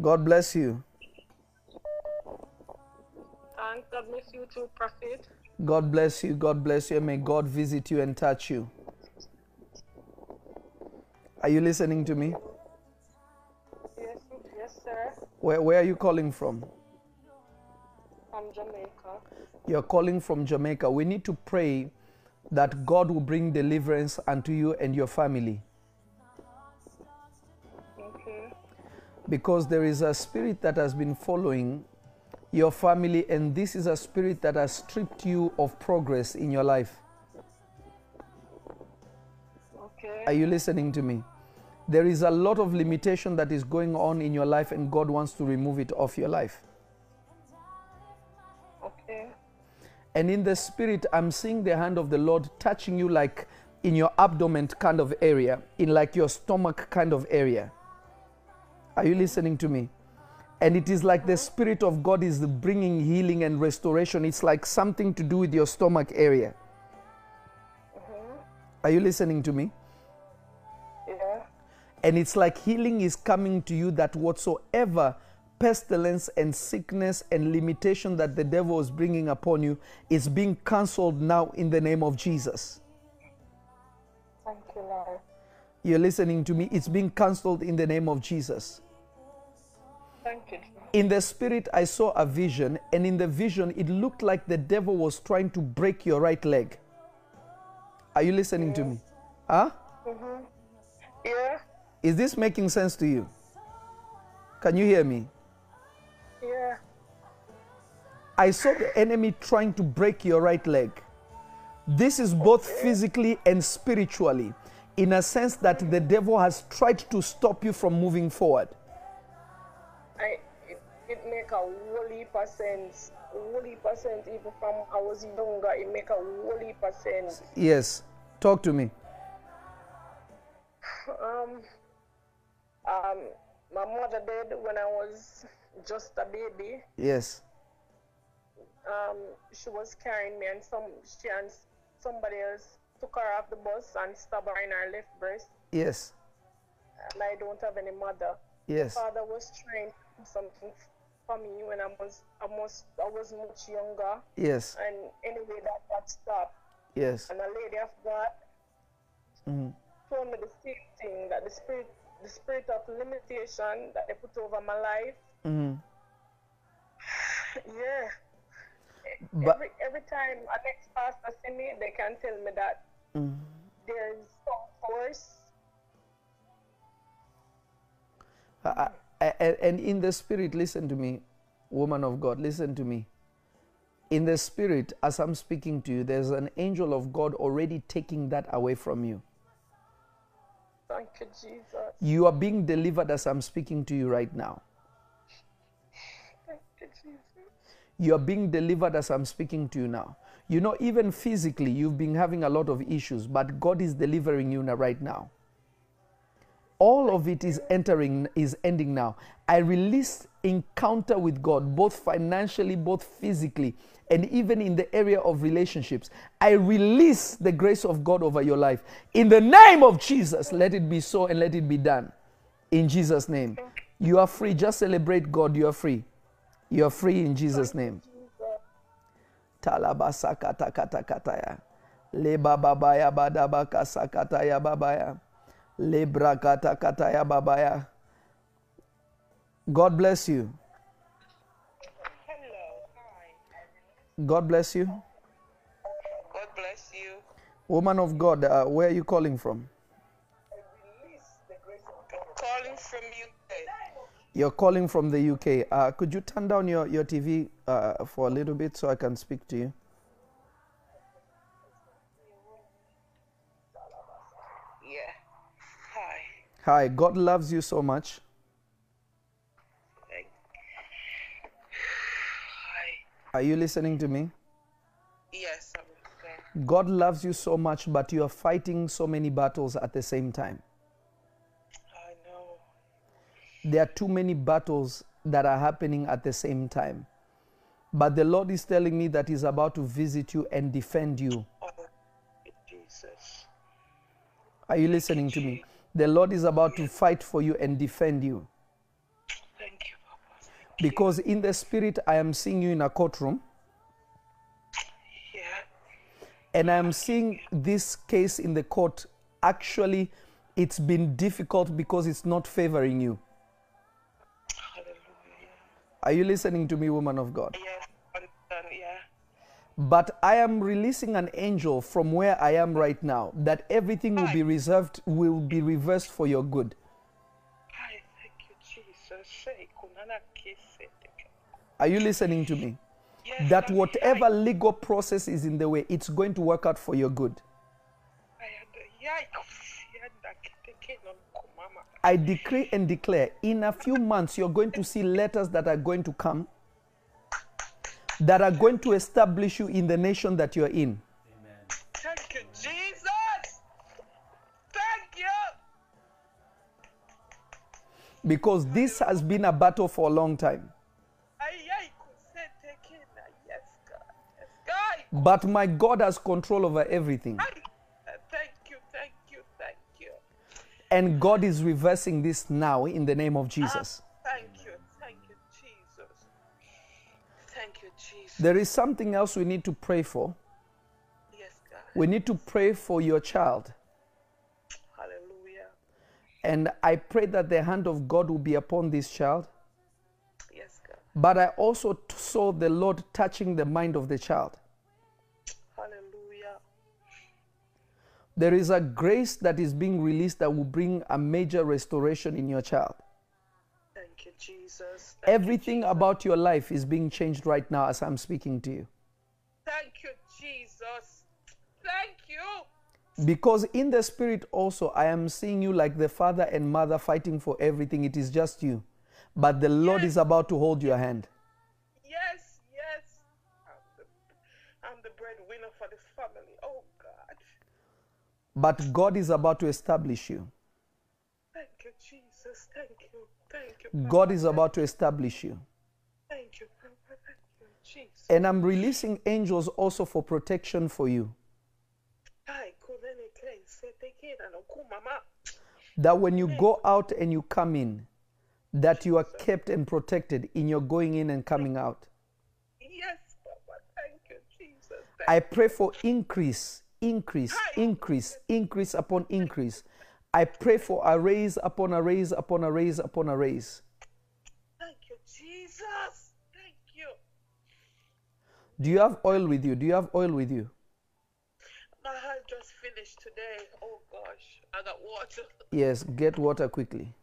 God bless you. And God bless you too, Prophet. God bless you. God bless you. And may God visit you and touch you. Are you listening to me? Yes, yes, sir. Where, where are you calling from? From Jamaica. You're calling from Jamaica. We need to pray that God will bring deliverance unto you and your family. Okay. because there is a spirit that has been following your family, and this is a spirit that has stripped you of progress in your life. Okay. Are you listening to me? There is a lot of limitation that is going on in your life, and God wants to remove it off your life. Okay. And in the spirit, I'm seeing the hand of the Lord touching you like in your abdomen kind of area, in like your stomach kind of area. Are you listening to me? And it is like the mm-hmm. Spirit of God is bringing healing and restoration. It's like something to do with your stomach area. Mm-hmm. Are you listening to me? And it's like healing is coming to you that whatsoever pestilence and sickness and limitation that the devil is bringing upon you is being cancelled now in the name of Jesus. Thank you, Lord. You're listening to me? It's being cancelled in the name of Jesus. Thank you. In the spirit, I saw a vision, and in the vision, it looked like the devil was trying to break your right leg. Are you listening to me? Huh? Mm-hmm. Yeah. Is this making sense to you? Can you hear me? Yeah. I saw the enemy trying to break your right leg. This is both physically and spiritually, in a sense that the devil has tried to stop you from moving forward. I it, it make a whole heap of sense. Whole heap of sense. Even from I was younger, it make a whole heap of sense. Yes, talk to me. Um, um, my mother died when I was just a baby. Yes, um, she was carrying me and some she and somebody else took her off the bus and stabbed her in her left breast yes, and I don't have any mother. yes, Father was trying to do something for me when I was almost I was much younger yes, and anyway that got stopped. yes. And a lady of God Mhm. told me the same thing that the spirit the spirit of limitation that they put over my life. Mhm. Yeah. But every every time a next pastor see me, they can tell me that Mm. there's some force. And in the spirit, listen to me, woman of God, listen to me. In the spirit, as I'm speaking to you, there's an angel of God already taking that away from you. Thank you, Jesus. You are being delivered as I'm speaking to you right now. Thank you, Jesus. You are being delivered as I'm speaking to you now. You know, even physically, you've been having a lot of issues, but God is delivering you now, right now. All of it is entering, is ending now. I release encounter with God, both financially, both physically, and even in the area of relationships. I release the grace of God over your life. In the name of Jesus, let it be so and let it be done. In Jesus' name. You are free. Just celebrate God. You are free. You are free in Jesus' name. Talabasa kata kata kataya. Babaya kataya babaya. God bless you. Hello. Hi. God bless you. God bless you. Woman of God, uh, where are you calling from? Calling from UK. You're calling from the UK. Uh, could you turn down your, your TV uh, for a little bit so I can speak to you? Yeah. Hi. Hi, God loves you so much. Thank- Hi. Are you listening to me? Yes, I'm. God loves you so much, but you are fighting so many battles at the same time. I know. There are too many battles that are happening at the same time. But the Lord is telling me that He's about to visit you and defend you. Oh, Jesus. Are you listening to me? The Lord is about to fight for you and defend you. Thank you, Papa. Thank Because in the spirit, I am seeing you in a courtroom. Yeah. and I am seeing this case in the court. Actually, it's been difficult because it's not favoring you. Hallelujah. Are you listening to me, woman of God? Yes. Yeah. But I am releasing an angel from where I am right now that everything will be reserved, will be reversed for your good. Hi. Thank you, Jesus. Say, kunana kise teke. Are you listening to me? Yes. That whatever legal process is in the way, it's going to work out for your good. I am the yai kusianda kiteke no kumama. I decree and declare in a few months, you're going to see letters that are going to come that are going to establish you in the nation that you're in. Thank you, Jesus. Thank you. Because this has been a battle for a long time. Ayai kusete kina. Yes, God. Yes, God. But my God has control over everything. Thank you, thank you, thank you. And God is reversing this now in the name of ah, Jesus. Thank you, thank you, Jesus. Thank you, Jesus. There is something else we need to pray for. Yes, God. We need to pray for your child. Hallelujah. And I pray that the hand of God will be upon this child. Yes, God. But I also saw the Lord touching the mind of the child. There is a grace that is being released that will bring a major restoration in your child. Thank you, Jesus. Thank you, Everything Jesus. about your life is being changed right now as I'm speaking to you. Thank you, Jesus. Thank you. Because in the spirit also, I am seeing you like the father and mother fighting for everything. It is just you. But the Lord Yes. is about to hold your hand. Yes, yes. I'm the, I'm the breadwinner for this family. Oh, God. But God is about to establish you. Thank you, Jesus. Thank you. Thank you. God is about to establish you. Thank you, Papa. Thank you, Jesus. And I'm releasing angels also for protection for you. Ay, kunene kei sete kina no kumama. That when you go out and you come in, that you are kept and protected in your going in and coming out. Yes, Papa. Thank you, Jesus. Thank I pray for increase, increase, increase, increase upon increase. I pray for a raise upon a raise upon a raise upon a raise. Thank you, Jesus. Thank you. Do you have oil with you? Do you have oil with you? My heart just finished today. Oh gosh, I got water. Yes, get water quickly.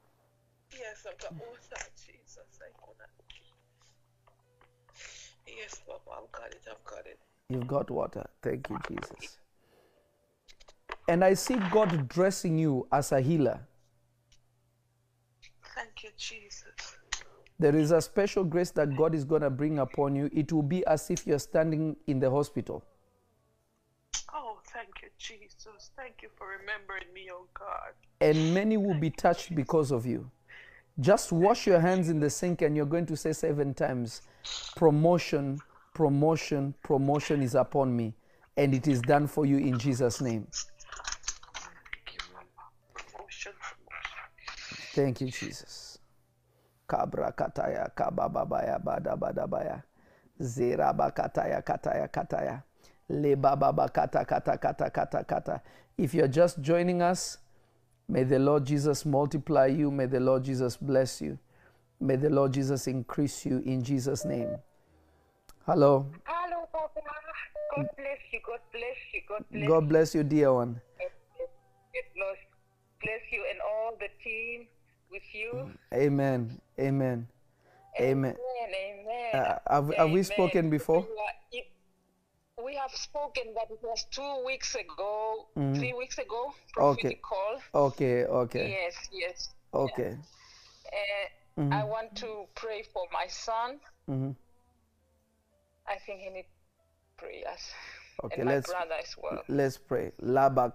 Yes, I've got water. Jesus, I couldn't. Yes, Papa, I've got it. I've got it. You've got water. Thank you, Jesus. And I see God dressing you as a healer. Thank you, Jesus. There is a special grace that God is going to bring upon you. It will be as if you're standing in the hospital. Oh, thank you, Jesus. Thank you for remembering me, oh God. and many will be touched because of you. Just wash your hands in the sink and you're going to say seven times promotion, promotion, promotion is upon me. And it is done for you in Jesus' name. Promotion, promotion. Thank you, Jesus. Kabra kataya kabababaya badabadabaya. Zeraba kataya kataya kataya. Lebababa kata kata kata kata kata. If you're just joining us, may the Lord Jesus multiply you. May the Lord Jesus bless you. May the Lord Jesus increase you in Jesus' name. Hello. Hello, Papa. God bless you. God bless you. God bless God bless you, dear one. bless you and all the team with you. Amen. Amen. Amen. Amen. Amen. Uh, have, have we spoken before? We are- it- We have spoken, but it was two weeks ago, three weeks ago. Okay. Call. Okay, okay, Yes, yes. okay. Uh, I want to pray for my son. Mhm. I think he needs prayers. Okay, and my let's brother as well. let's pray. Laba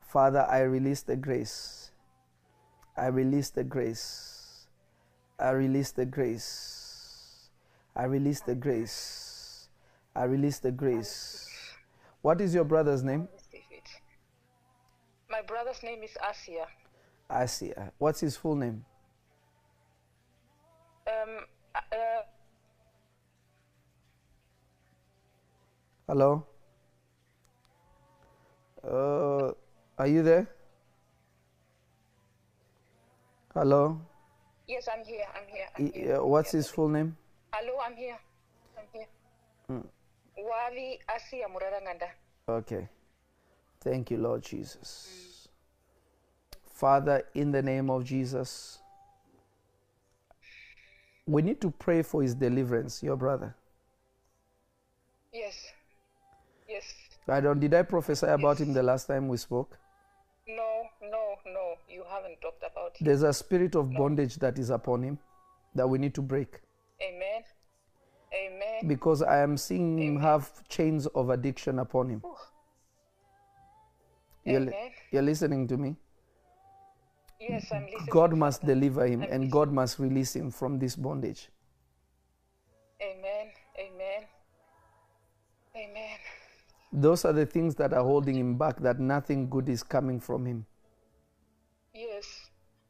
Father, I release the grace. I release the grace. I release the grace. I release the grace. I release the grace. What is your brother's name? My brother's name is Asia. Asia. What's his full name? Um, uh, Hello? Uh, are you there? Hello? yes, I'm here. I'm here. I'm here. uh, What's his full name? Hello, I'm here. I'm here. Wavi Asia Muraranganda. Okay. Thank you, Lord Jesus. Father, in the name of Jesus, we need to pray for his deliverance, your brother. Yes. Yes. I don't, did I prophesy about him the last time we spoke? No, no, no. You haven't talked about him. There's a spirit of bondage that is upon him that we need to break. Amen. Amen. because I am seeing him have chains of addiction upon him. You're, li- Amen. you're listening to me? Yes, I'm listening. God must deliver him I'm and God must release him from this bondage. Amen. Amen. Those are the things that are holding him back, that nothing good is coming from him. Yes,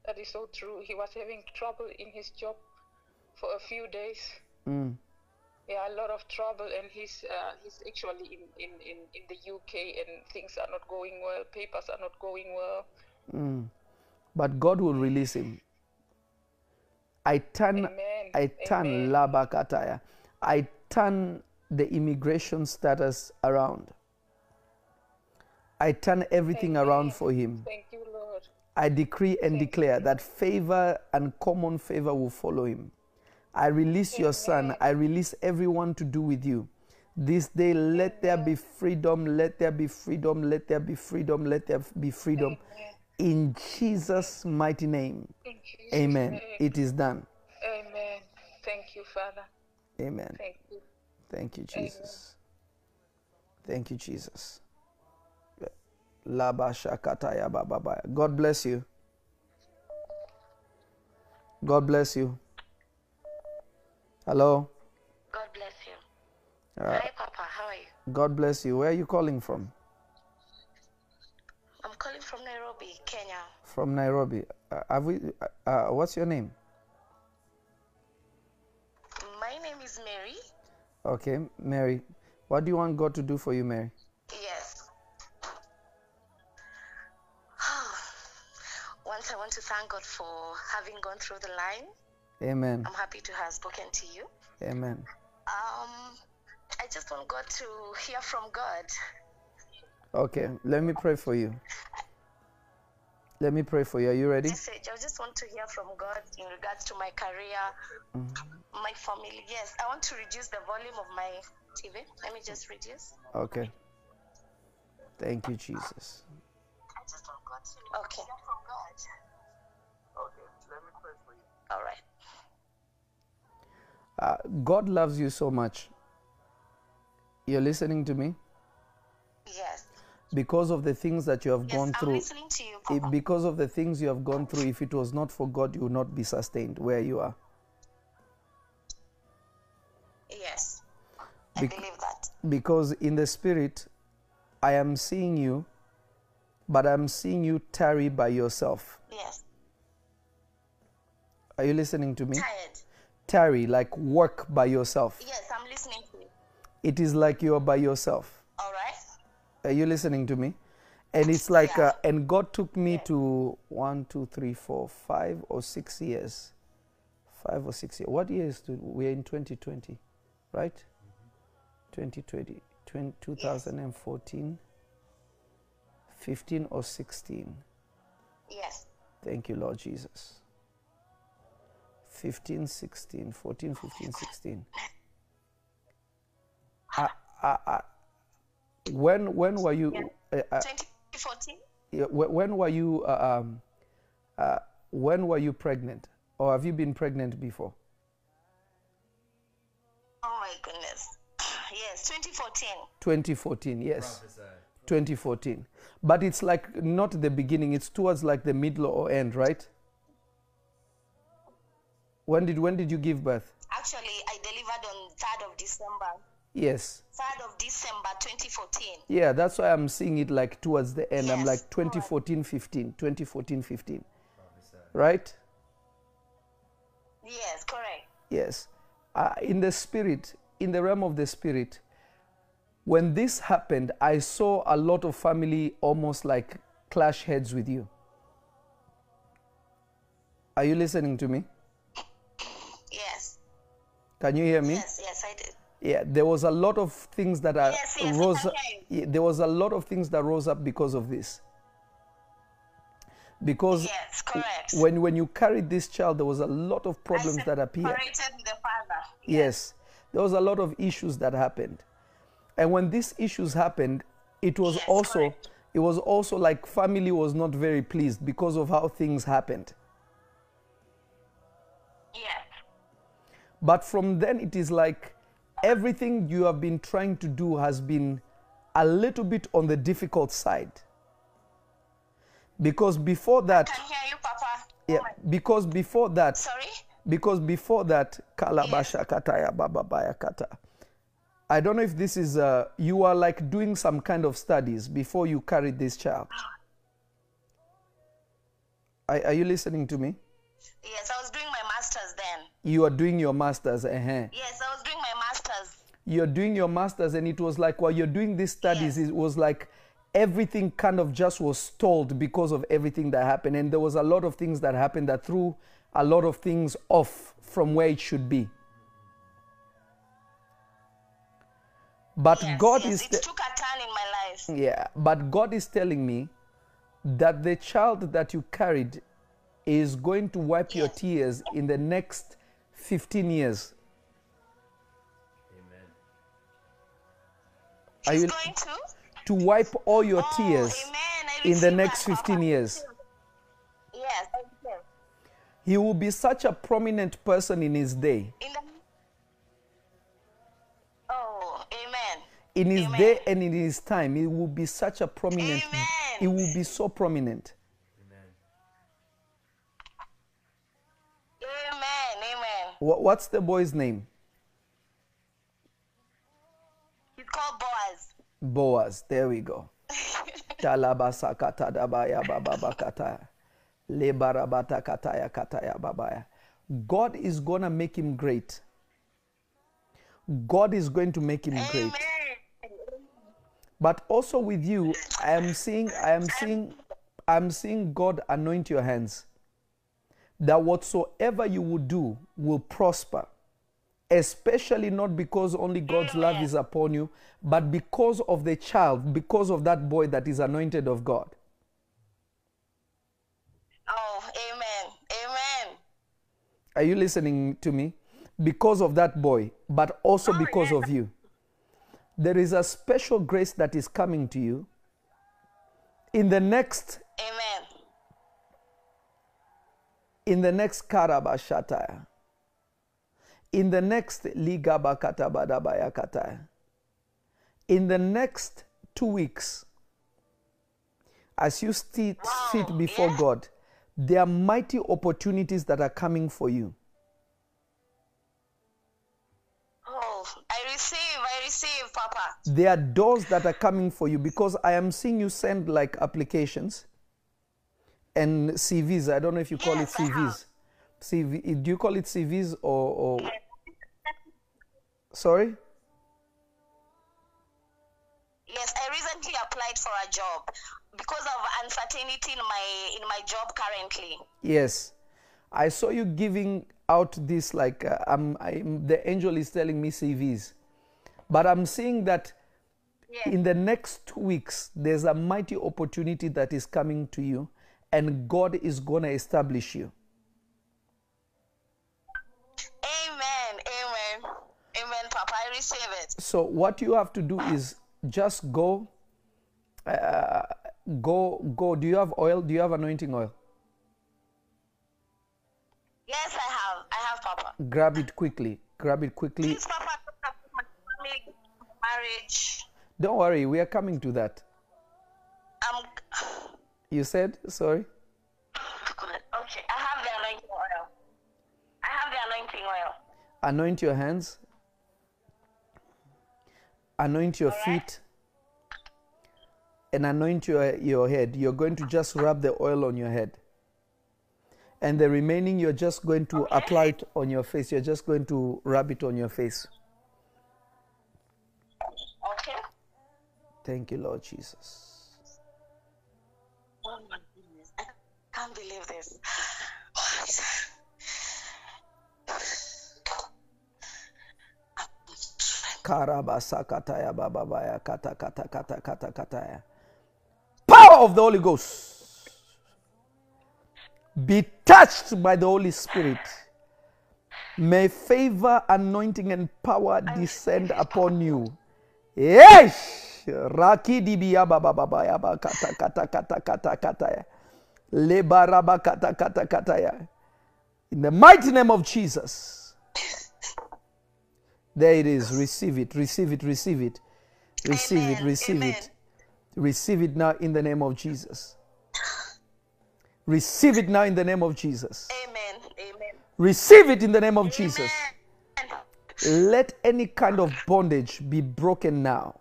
that is so true. He was having trouble in his job for a few days. Mm. Yeah, a lot of trouble, and he's uh, he's actually in, in, in, in the UK, and things are not going well. Papers are not going well. Mm. But God will release him. I turn, Amen. I turn Amen. labakataya. I turn the immigration status around. I turn everything around for him. Thank you, Lord. I decree and declare that favor and common favor will follow him. I release your son. I release everyone to do with you. This day, let there be freedom, let there be freedom, let there be freedom, let there be freedom. In Jesus' mighty name. Jesus' Amen. name. It is done. Amen. Thank you, Father. Amen. Thank you. Thank you, Jesus. Thank you, Jesus. God bless you. God bless you. Hello. God bless you. Uh, Hi, Papa. How are you? God bless you. Where are you calling from? I'm calling from Nairobi, Kenya. From Nairobi. Uh, have we? Uh, uh, what's your name? My name is Mary. Okay, Mary. What do you want God to do for you, Mary? Yes. Once I want to thank God for having gone through the line. Amen. I'm happy to have spoken to you. Amen. Um, I just want God to hear from God. Okay, let me pray for you. Let me pray for you. Are you ready? Message. I just want to hear from God in regards to my career, my family. Yes, I want to reduce the volume of my TV. Let me just reduce. Okay. Thank you, Jesus. I just want God to okay. hear from God. Okay, let me pray for you. All right. Uh, God loves you so much, You're listening to me? Yes. Because of the things that you have Yes, gone I'm through, listening to you, Papa. because of the things you have gone through, if it was not for God, you would not be sustained where you are. Yes. I Bec- believe that. Because in the spirit, I am seeing you, but I'm seeing you tarry by yourself. Yes. Are you listening to me? Tired. Tarry, like work by yourself. Yes, I'm listening to you. It is like you are by yourself. Are you listening to me? And it's like, Yeah. uh, and God took me to one, two, three, four, five or six years. Five or six years. What year is to, we're in 2020, right? 2020, 20, 2014, 15 or 16. Yes. Thank you, Lord Jesus. 15, 16, 14, 15, 16. I, I, I, when, when were you, uh, uh, 2014. yeah, wh- when were you, uh, um, uh, when were you pregnant? Or have you been pregnant before? Oh my goodness. Yes, 2014. 2014, yes. Prophesy. 2014. But it's like not the beginning, it's towards like the middle or end, right? When did when did you give birth? Actually, I delivered on 3rd of December. Yes. 3rd of December 2014. Yeah, that's why I'm seeing it like towards the end. I'm like 2014 15, 2014 15. Right? Yes, correct. Yes. Uh, in the spirit, in the realm of the spirit, when this happened, I saw a lot of family almost like clash heads with you. Are you listening to me? Yes. Can you hear me? Yes, yes, I did. Yeah, there was a lot of things that are Yes, yes, rose up. yeah, there was a lot of things that rose up because of this. Because Yes, correct. when when you carried this child, there was a lot of problems that appeared. the father. Yes, there was a lot of issues that happened, and when these issues happened, it was also correct. it was also like family was not very pleased because of how things happened. Yes. But from then, it is like everything you have been trying to do has been a little bit on the difficult side. Because before that, I Can hear you, Papa. yeah, because before that, Sorry? because before that, kalabasha kataya bababaya kata. I don't know if this is, uh, you are like doing some kind of studies before you carried this child. Are, are you listening to me? Yes, I was doing my master's then. You are doing your master's. Uh-huh. Yes, I was doing my master's. You're doing your masters and it was like while you're doing these studies it was like everything kind of just was stalled because of everything that happened and there was a lot of things that happened that threw a lot of things off from where it should be but Yes, god yes. is it took a turn in my life. yeah but god is telling me that the child that you carried is going to wipe your tears in the next 15 years He's you going to? to wipe all your Oh, tears amen. In the next 15 Papa. years. Yes. He will be such a prominent person in his day. In the Oh, amen. In his Amen. day and in his time, he will be such a prominent. Amen. He will be so prominent. Amen. Amen. Amen. What's the boy's name? Boaz. There we go. God is going to make him great. God is going to make him great. But also with you, I am seeing, I am seeing, I'm seeing God anoint your hands. That whatsoever you will do will prosper. Especially not because only God's love is upon you, but because of the child, because of that boy that is anointed of God. Oh, amen. Amen. Are you listening to me? Because of that boy, but also oh, because of you. There is a special grace that is coming to you. In the next Amen. in the next karabashataya in the next In the next two weeks, as you sit, sit before God, there are mighty opportunities that are coming for you. Oh, I receive, I receive, Papa. There are doors that are coming for you because I am seeing you send like applications and CVs. I don't know if you call it CVs. CV, do you call it CVs or, or sorry? Yes, I recently applied for a job because of uncertainty in my in my job currently. Yes, I saw you giving out this like uh, I'm, I'm. The angel is telling me CVs, but I'm seeing that Yes. in the next two weeks there's a mighty opportunity that is coming to you, and God is gonna establish you. Amen, amen, amen, Papa. I receive it. So what you have to do is just go, uh, go, go. Do you have oil? Do you have anointing oil? Yes, I have. I have, Papa. Grab it quickly. Grab it quickly. Please, Papa, marriage. Don't worry, we are coming to that. I'm You said sorry. Okay, I have the anointing oil. I have the anointing oil. anoint your hands, anoint your feet, and anoint your, your head. You're going to just rub the oil on your head. And the remaining, you're just going to apply it on your face. You're just going to rub it on your face. Okay. Thank you, Lord Jesus. Oh my goodness, I can't believe this. Oh, Bababaya kata kata kata kata kataya. Power of the Holy Ghost. Be touched by the Holy Spirit. May favor, anointing, and power descend upon you. Yes. Rakidi biyaba bababaya kata kata kata kata kataya. Lebaraba kata kata kataya. In the mighty name of Jesus. There it is. Receive it. Receive it. Receive it. Receive it. Receive Amen. it. Receive it now in the name of Jesus. Receive it now in the name of Jesus. Amen. Amen. Receive it in the name of Jesus. Let any kind of bondage be broken now.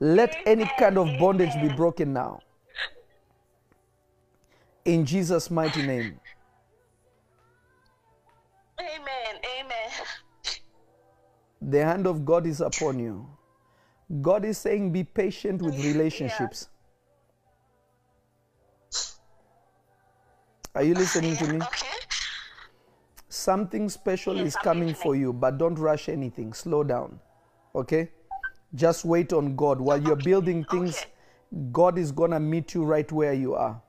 Let any kind of bondage be broken now. In Jesus' mighty name. Amen. Amen. The hand of God is upon you. God is saying, be patient with relationships. Are you listening to me? Okay. Something special Yes, is coming for you, but don't rush anything. Slow down. Okay? Just wait on God. While you're building things. God is going to meet you right where you are.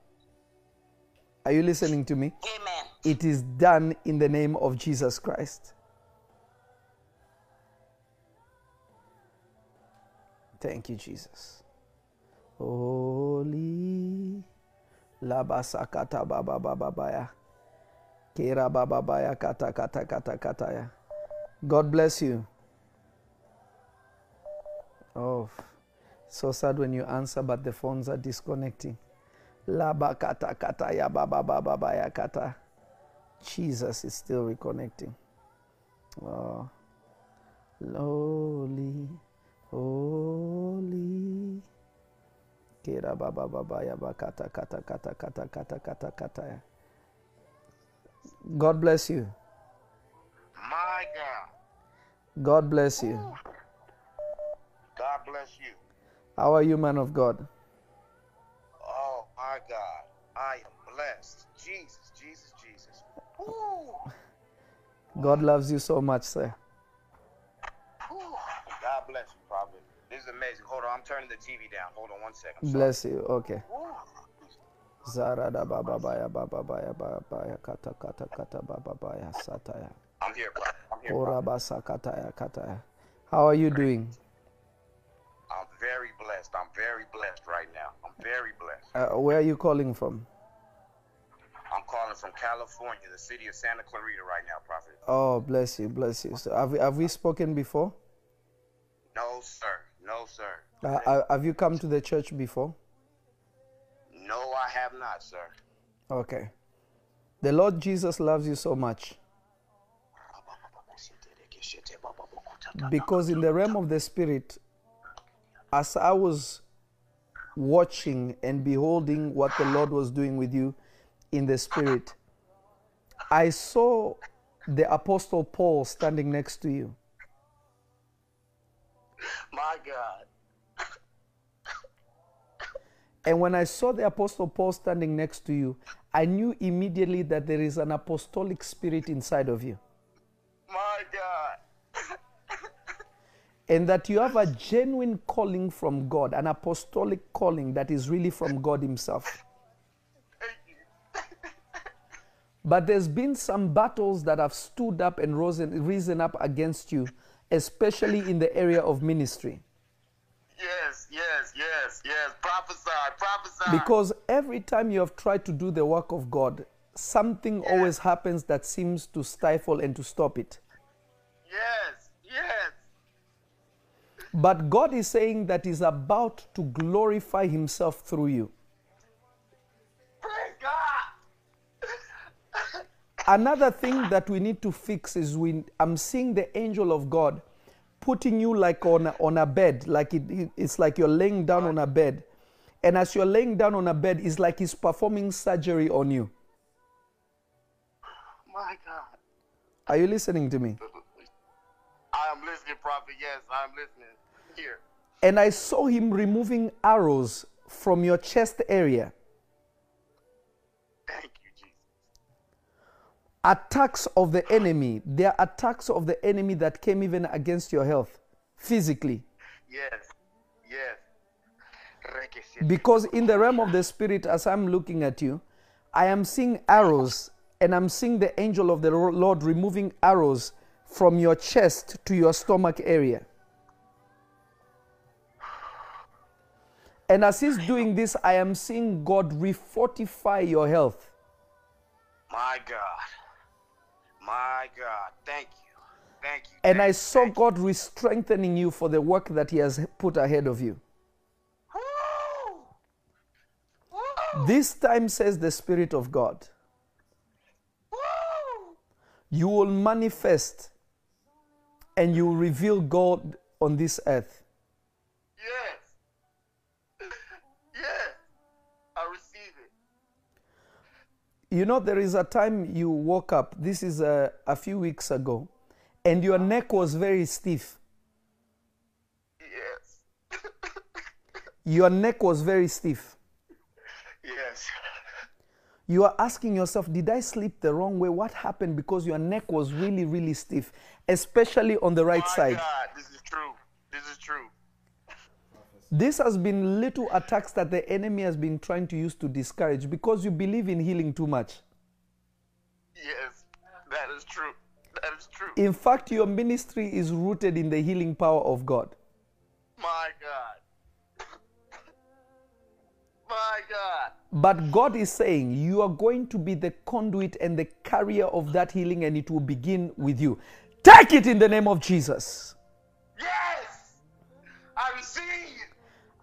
Are you listening to me? Amen. It is done in the name of Jesus Christ. Thank you, Jesus. Holy Labasakata Baba Baba Baya. Kera Baba Baya Kata Kata Kata Kataya. God bless you. Oh, so sad when you answer, but the phones are disconnecting. Laba Kata Kata Ya Baba Baba Baya Kata. Jesus is still reconnecting. Oh, lowly, holy. Kera baba baba ya kata kata kata kata kata kata kata. God bless you. My God. God bless you. God bless you. How are you, man of God? Oh, my God. I am blessed. Jesus, Jesus, Jesus. Woo. God loves you so much, sir. God bless you, Prophet. This is amazing. Hold on. I'm turning the TV down. Hold on one second. Bless you. Okay. Woo. Zarada baba baya baba baya baya kata kata kata baba baya sataya. I'm here, Prophet. I'm here, Ora basa kataya kataya. How are you doing? I'm very blessed. I'm very blessed right now. I'm very blessed. Uh, where are you calling from? I'm calling from California, the city of Santa Clarita right now, Prophet. Oh, bless you, bless you. So have we, have we spoken before? No, sir. No, sir. Uh, uh, have you come to the church before? No, I have not, sir. Okay. The Lord Jesus loves you so much because in the realm of the spirit, as I was watching and beholding what the Lord was doing with you in the spirit, I saw the apostle Paul standing next to you. My God. And when I saw the Apostle Paul standing next to you, I knew immediately that there is an apostolic spirit inside of you. My God. And that you have a genuine calling from God, an apostolic calling that is really from God Himself. But there's been some battles that have stood up and risen, risen up against you, especially in the area of ministry. Yes, yes, yes, yes. Prophesy, prophesy. Because every time you have tried to do the work of God, something always happens that seems to stifle and to stop it. Yes, yes. But God is saying that He's about to glorify Himself through you. Praise God. Another thing that we need to fix is we, I'm seeing the angel of God putting you like on a, on a bed, like it, it- it's like you're laying down on a bed. And as you're laying down on a bed, it's like He's performing surgery on you. My God. Are you listening to me? I am listening, prophet. Yes, I am listening. Here. And I saw Him removing arrows from your chest area. Thank you, Jesus. Attacks of the enemy. There are attacks of the enemy that came even against your health physically. Yes, yes. Because in the realm of the spirit, as I'm looking at you, I am seeing arrows and I'm seeing the angel of the Lord removing arrows from your chest to your stomach area. And as he's doing this, I am seeing God refortify your health. My God. My God. Thank you. Thank you. And thank I you, saw thank God re strengthening you for the work that He has put ahead of you. you. Woo! Woo! This time, says the Spirit of God, Woo! you will manifest and you will reveal God on this earth. Yes. Yes. I receive it. You know, there is a time you woke up, this is a, a few weeks ago, and your neck was very stiff. Yes. Your neck was very stiff. yes. You are asking yourself, did I sleep the wrong way? What happened? Because your neck was really, really stiff, especially on the right My side. God, this is true. This is true. This has been little attacks that the enemy has been trying to use to discourage because you believe in healing too much. Yes. That is true. That is true. In fact, your ministry is rooted in the healing power of God. My God. My God. But God is saying you are going to be the conduit and the carrier of that healing, and it will begin with you. Take it in the name of Jesus. Yes.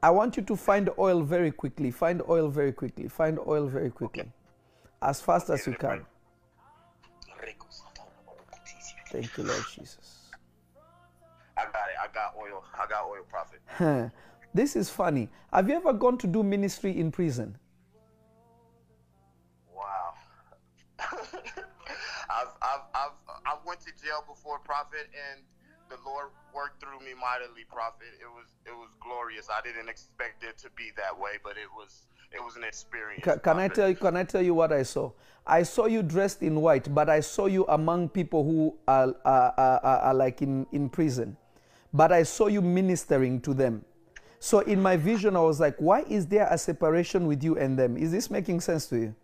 I want you to find oil very quickly. Find oil very quickly. Find oil very quickly. As fast as you can. Thank you, Lord Jesus. I got it. I got oil. I got oil, prophet. This is funny. Have you ever gone to do ministry in prison? Wow. I've, I've, I've, I've went to jail before, prophet, and the Lord worked through me mightily, prophet. It was, it was glorious. I didn't expect it to be that way, but it was, it was an experience. Ca- Can I tell you? Can I tell you what I saw? I saw you dressed in white, but I saw you among people who are, are, are, are- are like in, in prison. But I saw you ministering to them. So in my vision, I was like, why is there a separation with you and them? Is this making sense to you?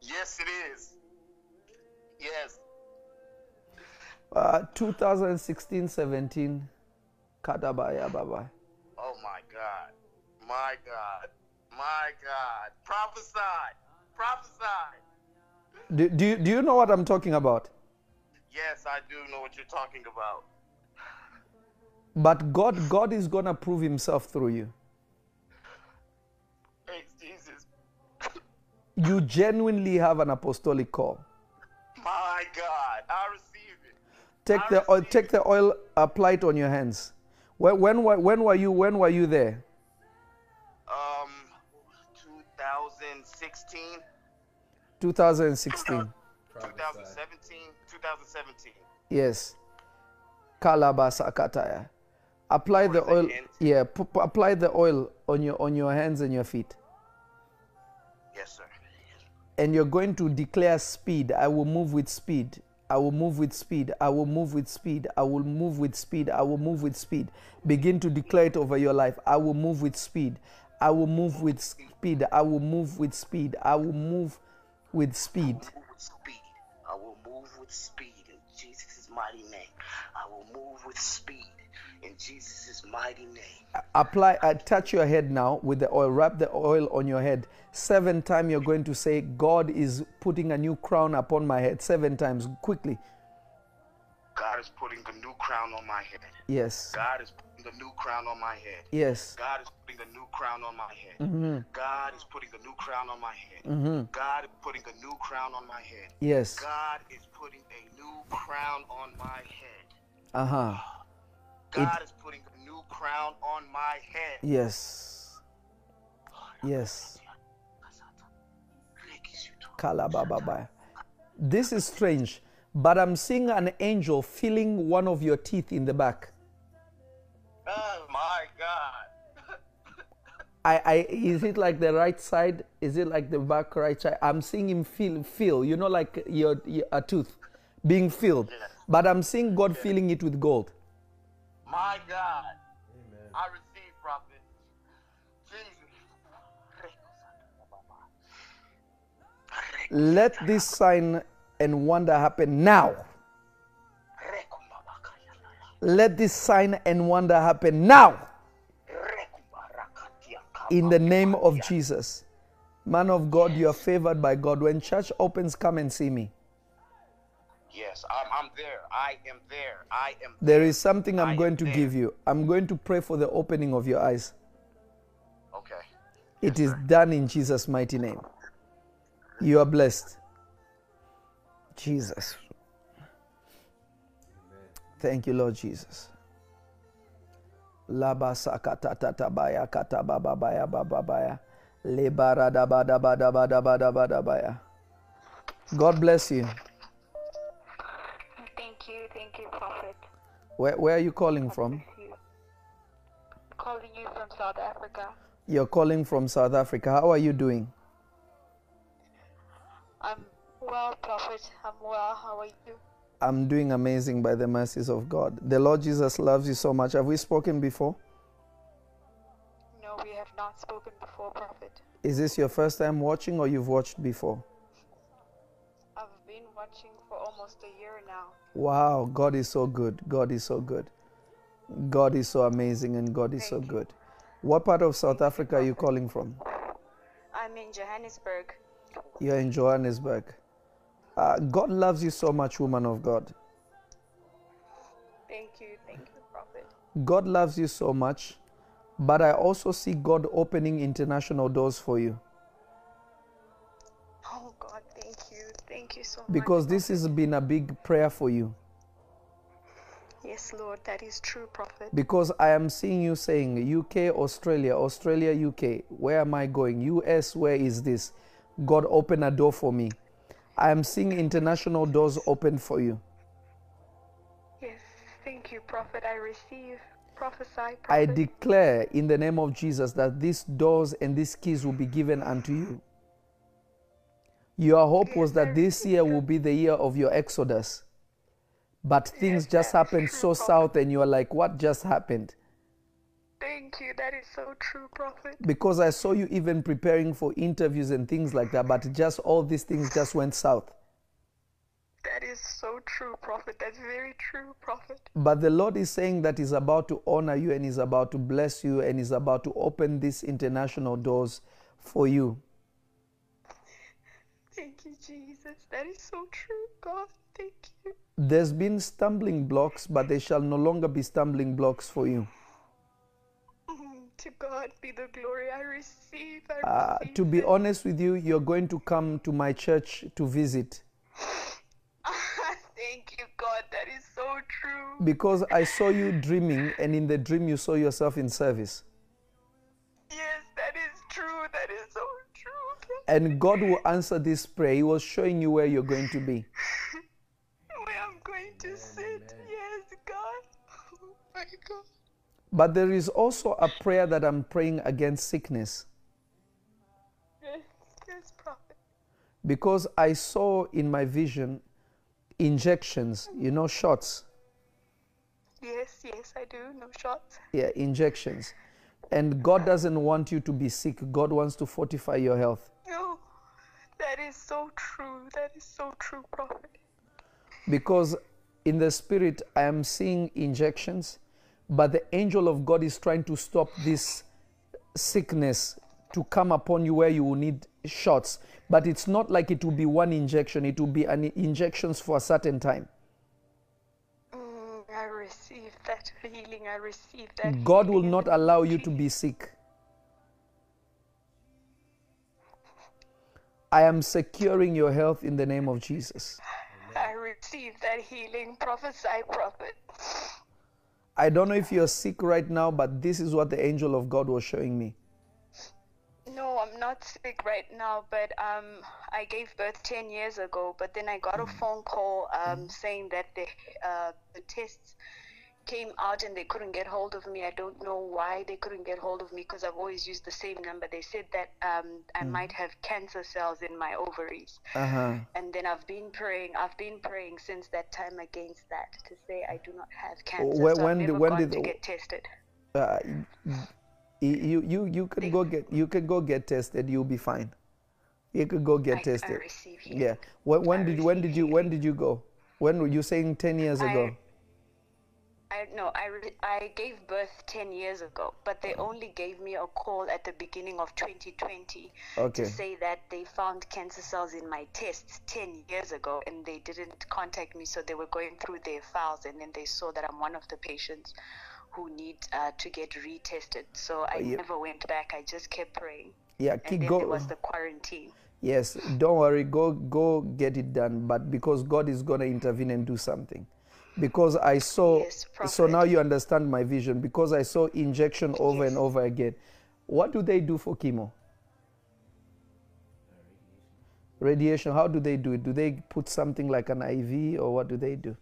Yes, it is. Uh, 2016, 17, Kadabaya Baba. Oh my God. My God. My God. Prophesy. Prophesy. Do, do, you, do you know what I'm talking about? Yes, I do know what you're talking about. But God, God is gonna prove Himself through you. Praise Jesus. You genuinely have an apostolic call. My God. I receive. Take I the oil, receive take the oil, apply it on your hands. When, when, were- when were you? When were you there? Um, 2016, 2016. 2017, 2017. Yes. Kalabasakataya. Apply the oil. Yeah, apply the oil on your on your hands and your feet. Yes, sir. And you're going to declare speed. I will move with speed. I will move with speed. I will move with speed. I will move with speed. I will move with speed. Begin to declare it over your life. I will move with speed. I will move with speed. I will move with speed. I will move with speed. I will move with speed. I will move with speed in Jesus' mighty name. I will move with speed in Jesus' mighty name. apply uh, touch your head now with the oil wrap the oil on your head seven times you're going to say god is putting a new crown upon my head seven times quickly God is putting a new crown on my head. yes God is putting a new crown on my head. yes God is putting a new crown on my head. Mm-hmm. God is putting a new crown on my head. God is putting a new crown on my head. yes God is putting a new crown on my head. uh-huh God is putting a new crown on my head. yes yes this is strange but i'm seeing an angel feeling one of your teeth in the back Oh my God. I, I is it like the right side? Is it like the back right side? I'm seeing him feel feel, you know, like your, your a tooth being filled. But I'm seeing God filling it with gold. My God. I receive prophet. Jesus. Let this sign and wonder happen now. Let this sign and wonder happen now. In the name of Jesus. Man of God, you are favored by God. When church opens, come and see me. Yes, I'm, I'm there. I am there. I am There is something I I'm am going to there. give you. I'm going to pray for the opening of your eyes. Okay. It is done in Jesus' mighty name. You are blessed. Jesus. Amen. Thank you, Lord Jesus. Labasakatatabaya katabababaya bababaya. Lebaradabadabadabadabadabadabaya. God bless you. Thank you, thank you, Prophet. Where, where are you calling from? Calling you from South Africa. You're calling from South Africa. How are you doing? I'm well, Prophet. I'm well. How are you? I'm doing amazing by the mercies of God. The Lord Jesus loves you so much. Have we spoken before? No, we have not spoken before, Prophet. Is this your first time watching or you've watched before? Watching for almost a year now. Wow, God is so good. God is so good. God is so amazing and God is so you. good. What part of South Africa are you calling from? I'm in Johannesburg. You're in Johannesburg. Uh, God loves you so much, woman of God. Thank you, thank you, Prophet. God loves you so much, but I also see God opening international doors for you Thank you so because much. this has been a big prayer for you. Yes, Lord, that is true, Prophet. Because I am seeing you saying UK, Australia, Australia, UK. Where am I going? US, where is this? God, open a door for me. I am seeing international doors open for you. Yes, thank you, Prophet. I receive. Prophesy, Prophet. I declare in the name of Jesus that these doors and these keys will be given unto you. Your hope was that this year will be the year of your exodus. But things just happened so south, and you are like, what just happened? Thank you. That is so true, Prophet. Because I saw you even preparing for interviews and things like that, but just all these things just went south. That is so true, Prophet. That's very true, Prophet. But the Lord is saying that He's about to honor you and He's about to bless you and He's about to open these international doors for you. Thank you, Jesus. That is so true, God. Thank you. There's been stumbling blocks, but they shall no longer be stumbling blocks for you. Mm, To God be the glory. I receive. I Uh, receive. to be honest with you, you're going to come to my church to visit Thank you, God. That is so true. because I saw you dreaming, and in the dream, you saw yourself in service. Yes, that is true. That is so true. And God will answer this prayer. He was showing you where you're going to be. Where I'm going to sit. Yes, God. Oh my God. But there is also a prayer that I'm praying against sickness Yes, yes, prophet. because I saw in my vision injections, you know, shots. Yes, yes, I do. No shots. Yeah, injections. And God doesn't want you to be sick. God wants to fortify your health. Is so true. That is so true, prophet. Because in the spirit, I am seeing injections, but the angel of God is trying to stop this sickness to come upon you where you will need shots. But it's not like it will be one injection, it will be an injections for a certain time. Mm, I receive that healing. I receive that. God will not allow you to be sick. I am securing your health in the name of Jesus. I receive that healing. Prophesy, prophet. I don't know if you're sick right now, but this is what the angel of God was showing me. No, I'm not sick right now, but um, I gave birth 10 years ago. But then I got a phone call um, saying that the, uh, the tests came out and they couldn't get hold of me. I don't know why they couldn't get hold of me because I've always used the same number. They said that um, I might have cancer cells in my ovaries. Uh huh. And then I've been praying. I've been praying since that time against that to say I do not have cancer. When- so when I've did- never when did to get tested. Uh, you you you can go get you can go get tested. You'll be fine. You could go get I- I tested. healing. yeah. When, when I did when did you when did you go? When were you saying ten years I- ago? I no, I re- I gave birth ten years ago, but they only gave me a call at the beginning of 2020 Okay. to say that they found cancer cells in my tests ten years ago, and they didn't contact me, so they were going through their files, and then they saw that I'm one of the patients who need uh, to get retested. So I yeah. never went back. I just kept praying. Yeah. keep And then go. there was the quarantine. Yes, don't worry. Go go get it done. But because God is gonna intervene and do something. Because I saw Yes, so now you understand my vision. Because I saw injection over and over again. What do they do for chemo? Radiation. How do they do it? Do they put something like an IV or what do they do?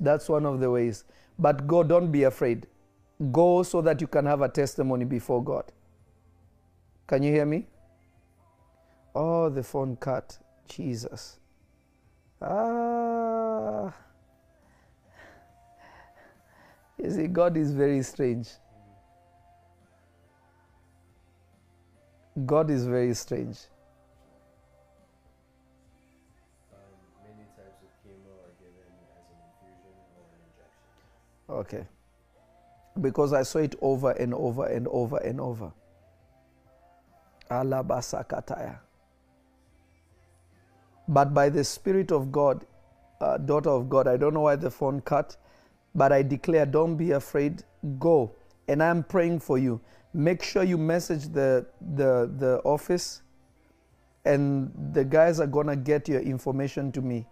That's one of the ways. But go, don't be afraid. Go so that you can have a testimony before God. Can you hear me? Oh, the phone cut. Jesus. Ah. You see, God is very strange. God is very strange. many types of chemo are given as an infusion or an injection. Okay. Because I saw it over and over and over and over. Alabasakataya. But by the Spirit of God, uh, daughter of God, I don't know why the phone cut, but I declare, don't be afraid, go. And I'm praying for you. Make sure you message the, the, the office, and the guys are going to get your information to me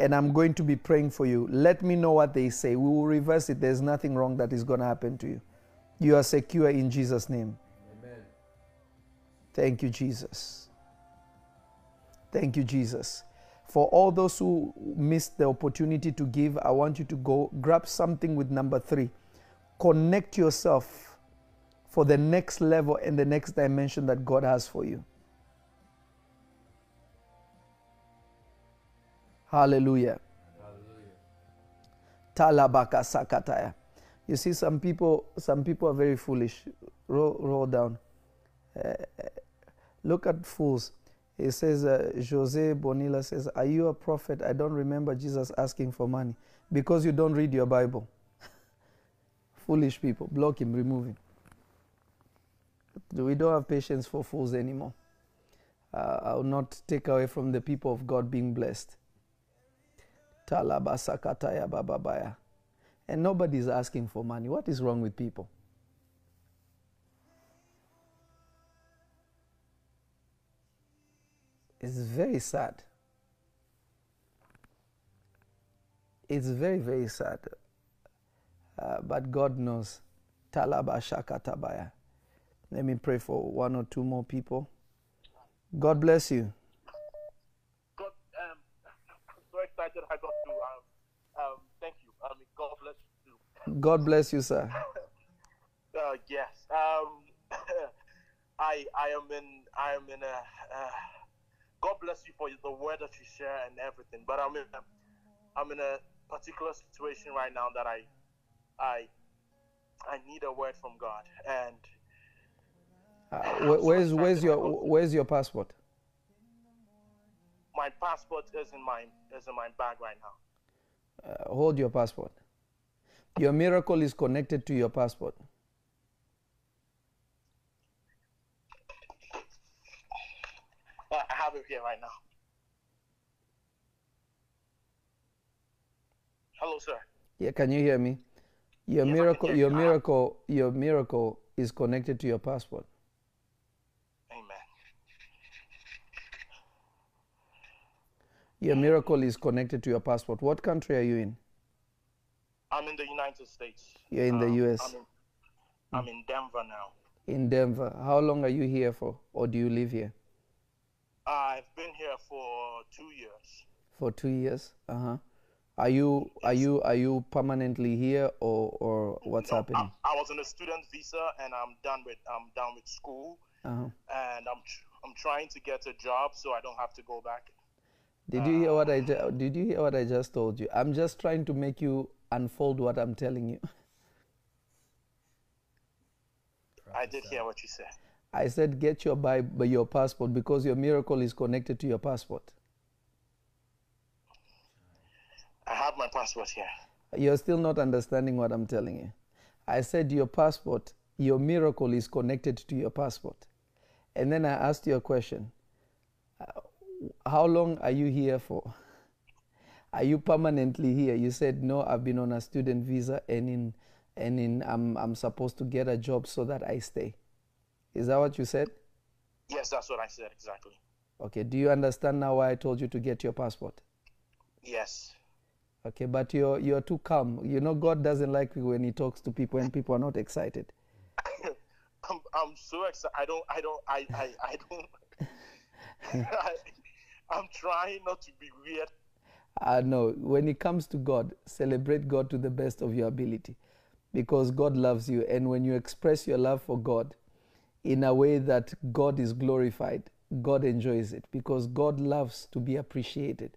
and I'm going to be praying for you. Let me know what they say. We will reverse it. There's nothing wrong that is going to happen to you. You are secure in Jesus' name. Amen. Thank you, Jesus. Thank you, Jesus. For all those who missed the opportunity to give, I want you to go grab something with number three. Connect yourself for the next level and the next dimension that God has for you. Hallelujah. Talabaka sakataya. You see, some people, some people are very foolish. Roll, roll down. Uh, look at fools. He says, uh, Jose Bonilla says, Are you a prophet? I don't remember Jesus asking for money because you don't read your Bible. Foolish people. Block him, remove him. We don't have patience for fools anymore. uh, I will not take away from the people of God being blessed. And nobody is asking for money. What is wrong with people? It's very sad. It's very, very sad. Uh, but God knows. Talabashakatabaya. Let me pray for one or two more people. God bless you. God, um, I'm so excited I got to. Um, um, thank you. I mean, God bless you. God bless you, sir. Uh, yes. Um, I I am in I am in a. Uh, God bless you for the word that you share and everything. But I'm in a, I'm in a particular situation right now that I I I need a word from God and. Uh, where, where's where's your where's your passport? My passport is in my is in my bag right now. Uh, hold your passport. Your miracle is connected to your passport. Here right now. Hello, sir. Yeah, can you hear me? Your Yes, miracle, your you. miracle, your miracle is connected to your passport. Amen. Your miracle is connected to your passport. What country are you in? I'm in the United States. You're in the Um, US. I'm in, I'm in Denver now. In Denver. How long are you here for, or do you live here? I've been here for two years. For two years. Uh huh. Are you are you are you permanently here, or or what's No, happening? I, I was on a student visa, and I'm done with I'm done with school, Uh huh. and I'm tr- I'm trying to get a job so I don't have to go back. Did you hear what I ju- did you hear what I just told you? I'm just trying to make you unfold what I'm telling you. I did hear what you said. I said get your Bible, your passport because your miracle is connected to your passport. I have my passport here. You're still not understanding what I'm telling you. I said your passport, your miracle is connected to your passport. And then I asked you a question. Uh, How long are you here for? Are you permanently here? You said no, I've been on a student visa and in and in I'm I'm supposed to get a job so that I stay. Is that what you said? Yes, that's what I said exactly. Okay, do you understand now why I told you to get your passport? Yes. Okay, but you're you're too calm. You know God doesn't like when he talks to people and people are not excited. I'm, I'm so excited. I don't, I don't, I, I, I don't. I, I'm trying not to be weird. Uh, no, when it comes to God, celebrate God to the best of your ability because God loves you. And when you express your love for God in a way that God is glorified, God enjoys it because God loves to be appreciated.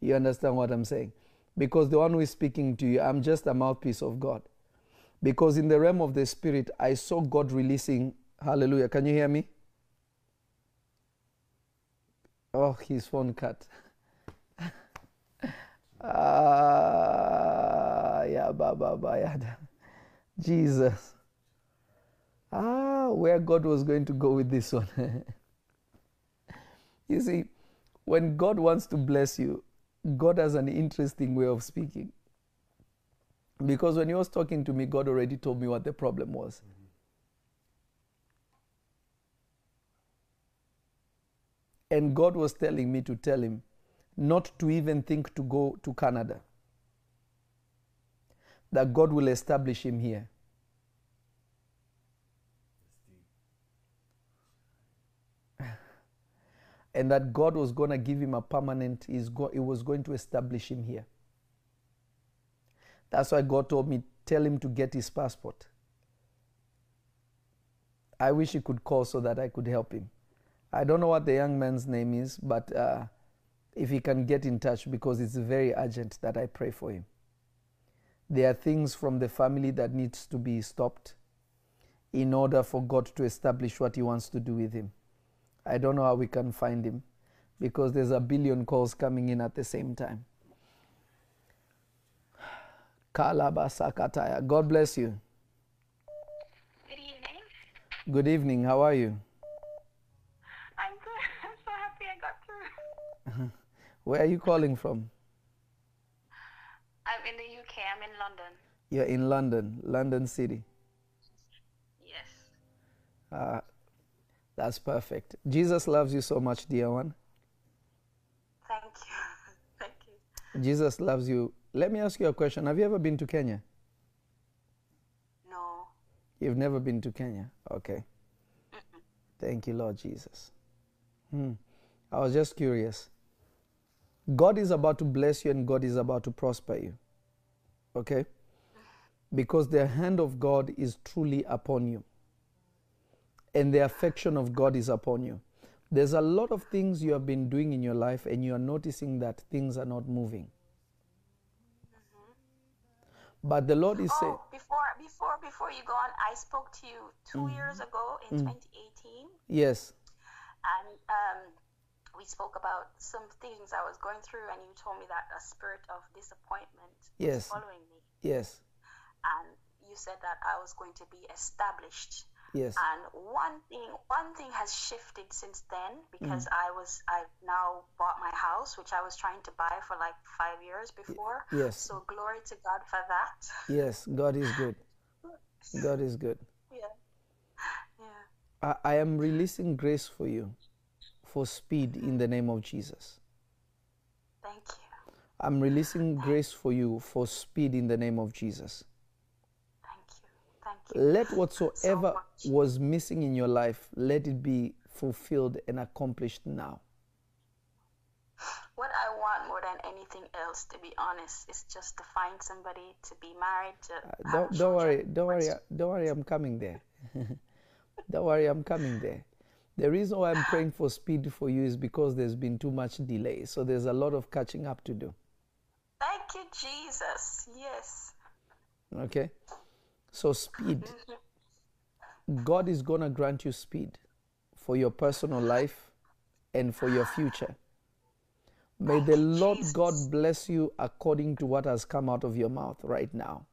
You understand what I'm saying? Because the one who is speaking to you, I'm just a mouthpiece of God. Because in the realm of the Spirit, I saw God releasing. Hallelujah. Can you hear me? Oh, his phone cut. Ah, yeah, Baba, Bayada. Jesus. Ah, where God was going to go with this one. you see, when God wants to bless you, God has an interesting way of speaking. Because when He was talking to me, God already told me what the problem was. And God was telling me to tell him not to even think to go to Canada, that God will establish him here. And that God was going to give him a permanent, is go, it was going to establish him here. That's why God told me, tell him to get his passport. I wish he could call so that I could help him. I don't know what the young man's name is, but uh, if he can get in touch because it's very urgent that I pray for him. There are things from the family that needs to be stopped in order for God to establish what he wants to do with him. I don't know how we can find him because there's a billion calls coming in at the same time. Kalabasakataya. God bless you. Good evening. Good evening. How are you? I'm good. I'm so happy I got through. Where are you calling from? I'm in the UK. I'm in London. You're in London, London City. Yes. Uh, that's perfect. Jesus loves you so much, dear one. Thank you. Thank you. Jesus loves you. Let me ask you a question. Have you ever been to Kenya? No. You've never been to Kenya? Okay. Thank you, Lord Jesus. Hmm. I was just curious. God is about to bless you and God is about to prosper you. Okay? Because the hand of God is truly upon you. And the affection of God is upon you. There's a lot of things you have been doing in your life and you are noticing that things are not moving. But the Lord is saying, Oh, before before before you go on, I spoke to you 2 years ago in Mm. 2018, yes, and um, we spoke about some things I was going through, and you told me that a spirit of disappointment Yes. was following me, yes, and you said that I was going to be established. Yes. And one thing, one thing has shifted since then because Mm. I was, I've now bought my house, which I was trying to buy for like five years before. yes. So glory to God for that. Yes, God is good. God is good. Yeah. Yeah. I, I am releasing grace for you for speed in the name of Jesus. Thank you. I'm releasing grace for you for speed in the name of Jesus. Let whatsoever was missing in your life, let it be fulfilled and accomplished now. What I want more than anything else, to be honest, is just to find somebody to be married to. Uh, have Don't, don't worry, don't worry, don't worry, I'm coming there. don't worry, I'm coming there. The reason why I'm praying for speed for you is because there's been too much delay. So there's a lot of catching up to do. Thank you, Jesus. Yes. Okay? So, speed. God is going to grant you speed for your personal life and for your future. May the Lord God bless you according to what has come out of your mouth right now.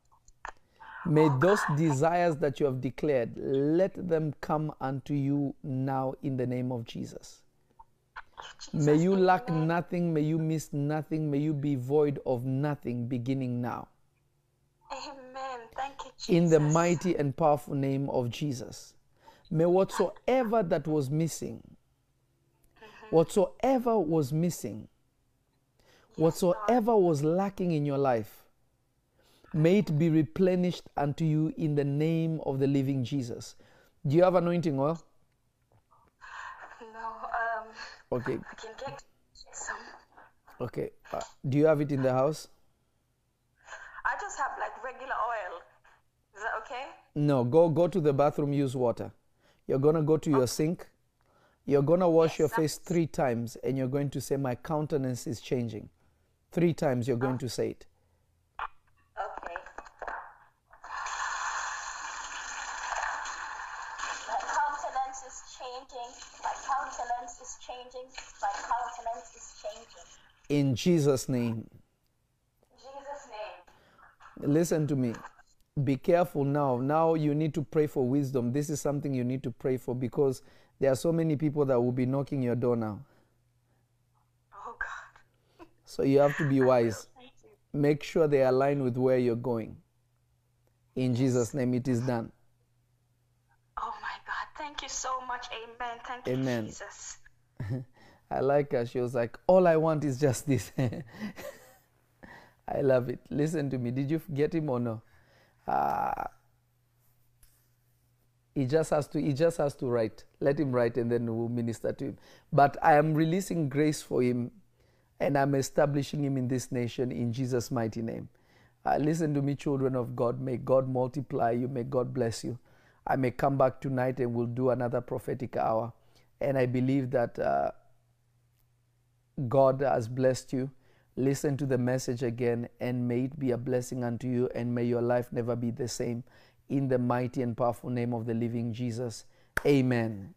May those desires that you have declared, let them come unto you now in the name of Jesus. May you lack nothing, may you miss nothing, may you be void of nothing beginning now. Amen. Thank you, Jesus. In the mighty and powerful name of Jesus. May whatsoever that was missing, whatsoever was missing, whatsoever was lacking in your life, may it be replenished unto you in the name of the living Jesus. Do you have anointing oil? No, um, Okay, I can get some. okay. Uh, do you have it in the house? I just have like regular oil. Is that okay? No, go go to the bathroom, use water. You're gonna go to your sink. You're gonna wash your face three times, and you're going to say, "My countenance is changing." Three times, you're going to say it. Okay. My countenance is changing. My countenance is changing. My countenance is changing. In Jesus' name. In Jesus' name. Listen to me. Be careful now. Now you need to pray for wisdom. This is something you need to pray for because there are so many people that will be knocking your door now. Oh God. So you have to be wise. Make sure they align with where you're going. In Jesus' name, it is done. Oh my God. Thank you so much. Amen. Thank you, Amen. Jesus. I like her. She was like, All I want is just this. I love it. Listen to me. Did you get him or no? He just has to he just has to write. Let him write and then we'll minister to him. But I am releasing grace for him and I'm establishing him in this nation in Jesus' mighty name. Uh, listen to me, children of God. May God multiply you. May God bless you. I may come back tonight and we'll do another prophetic hour. And I believe that uh, God has blessed you. Listen to the message again, and may it be a blessing unto you, and may your life never be the same. In the mighty and powerful name of the living Jesus. Amen.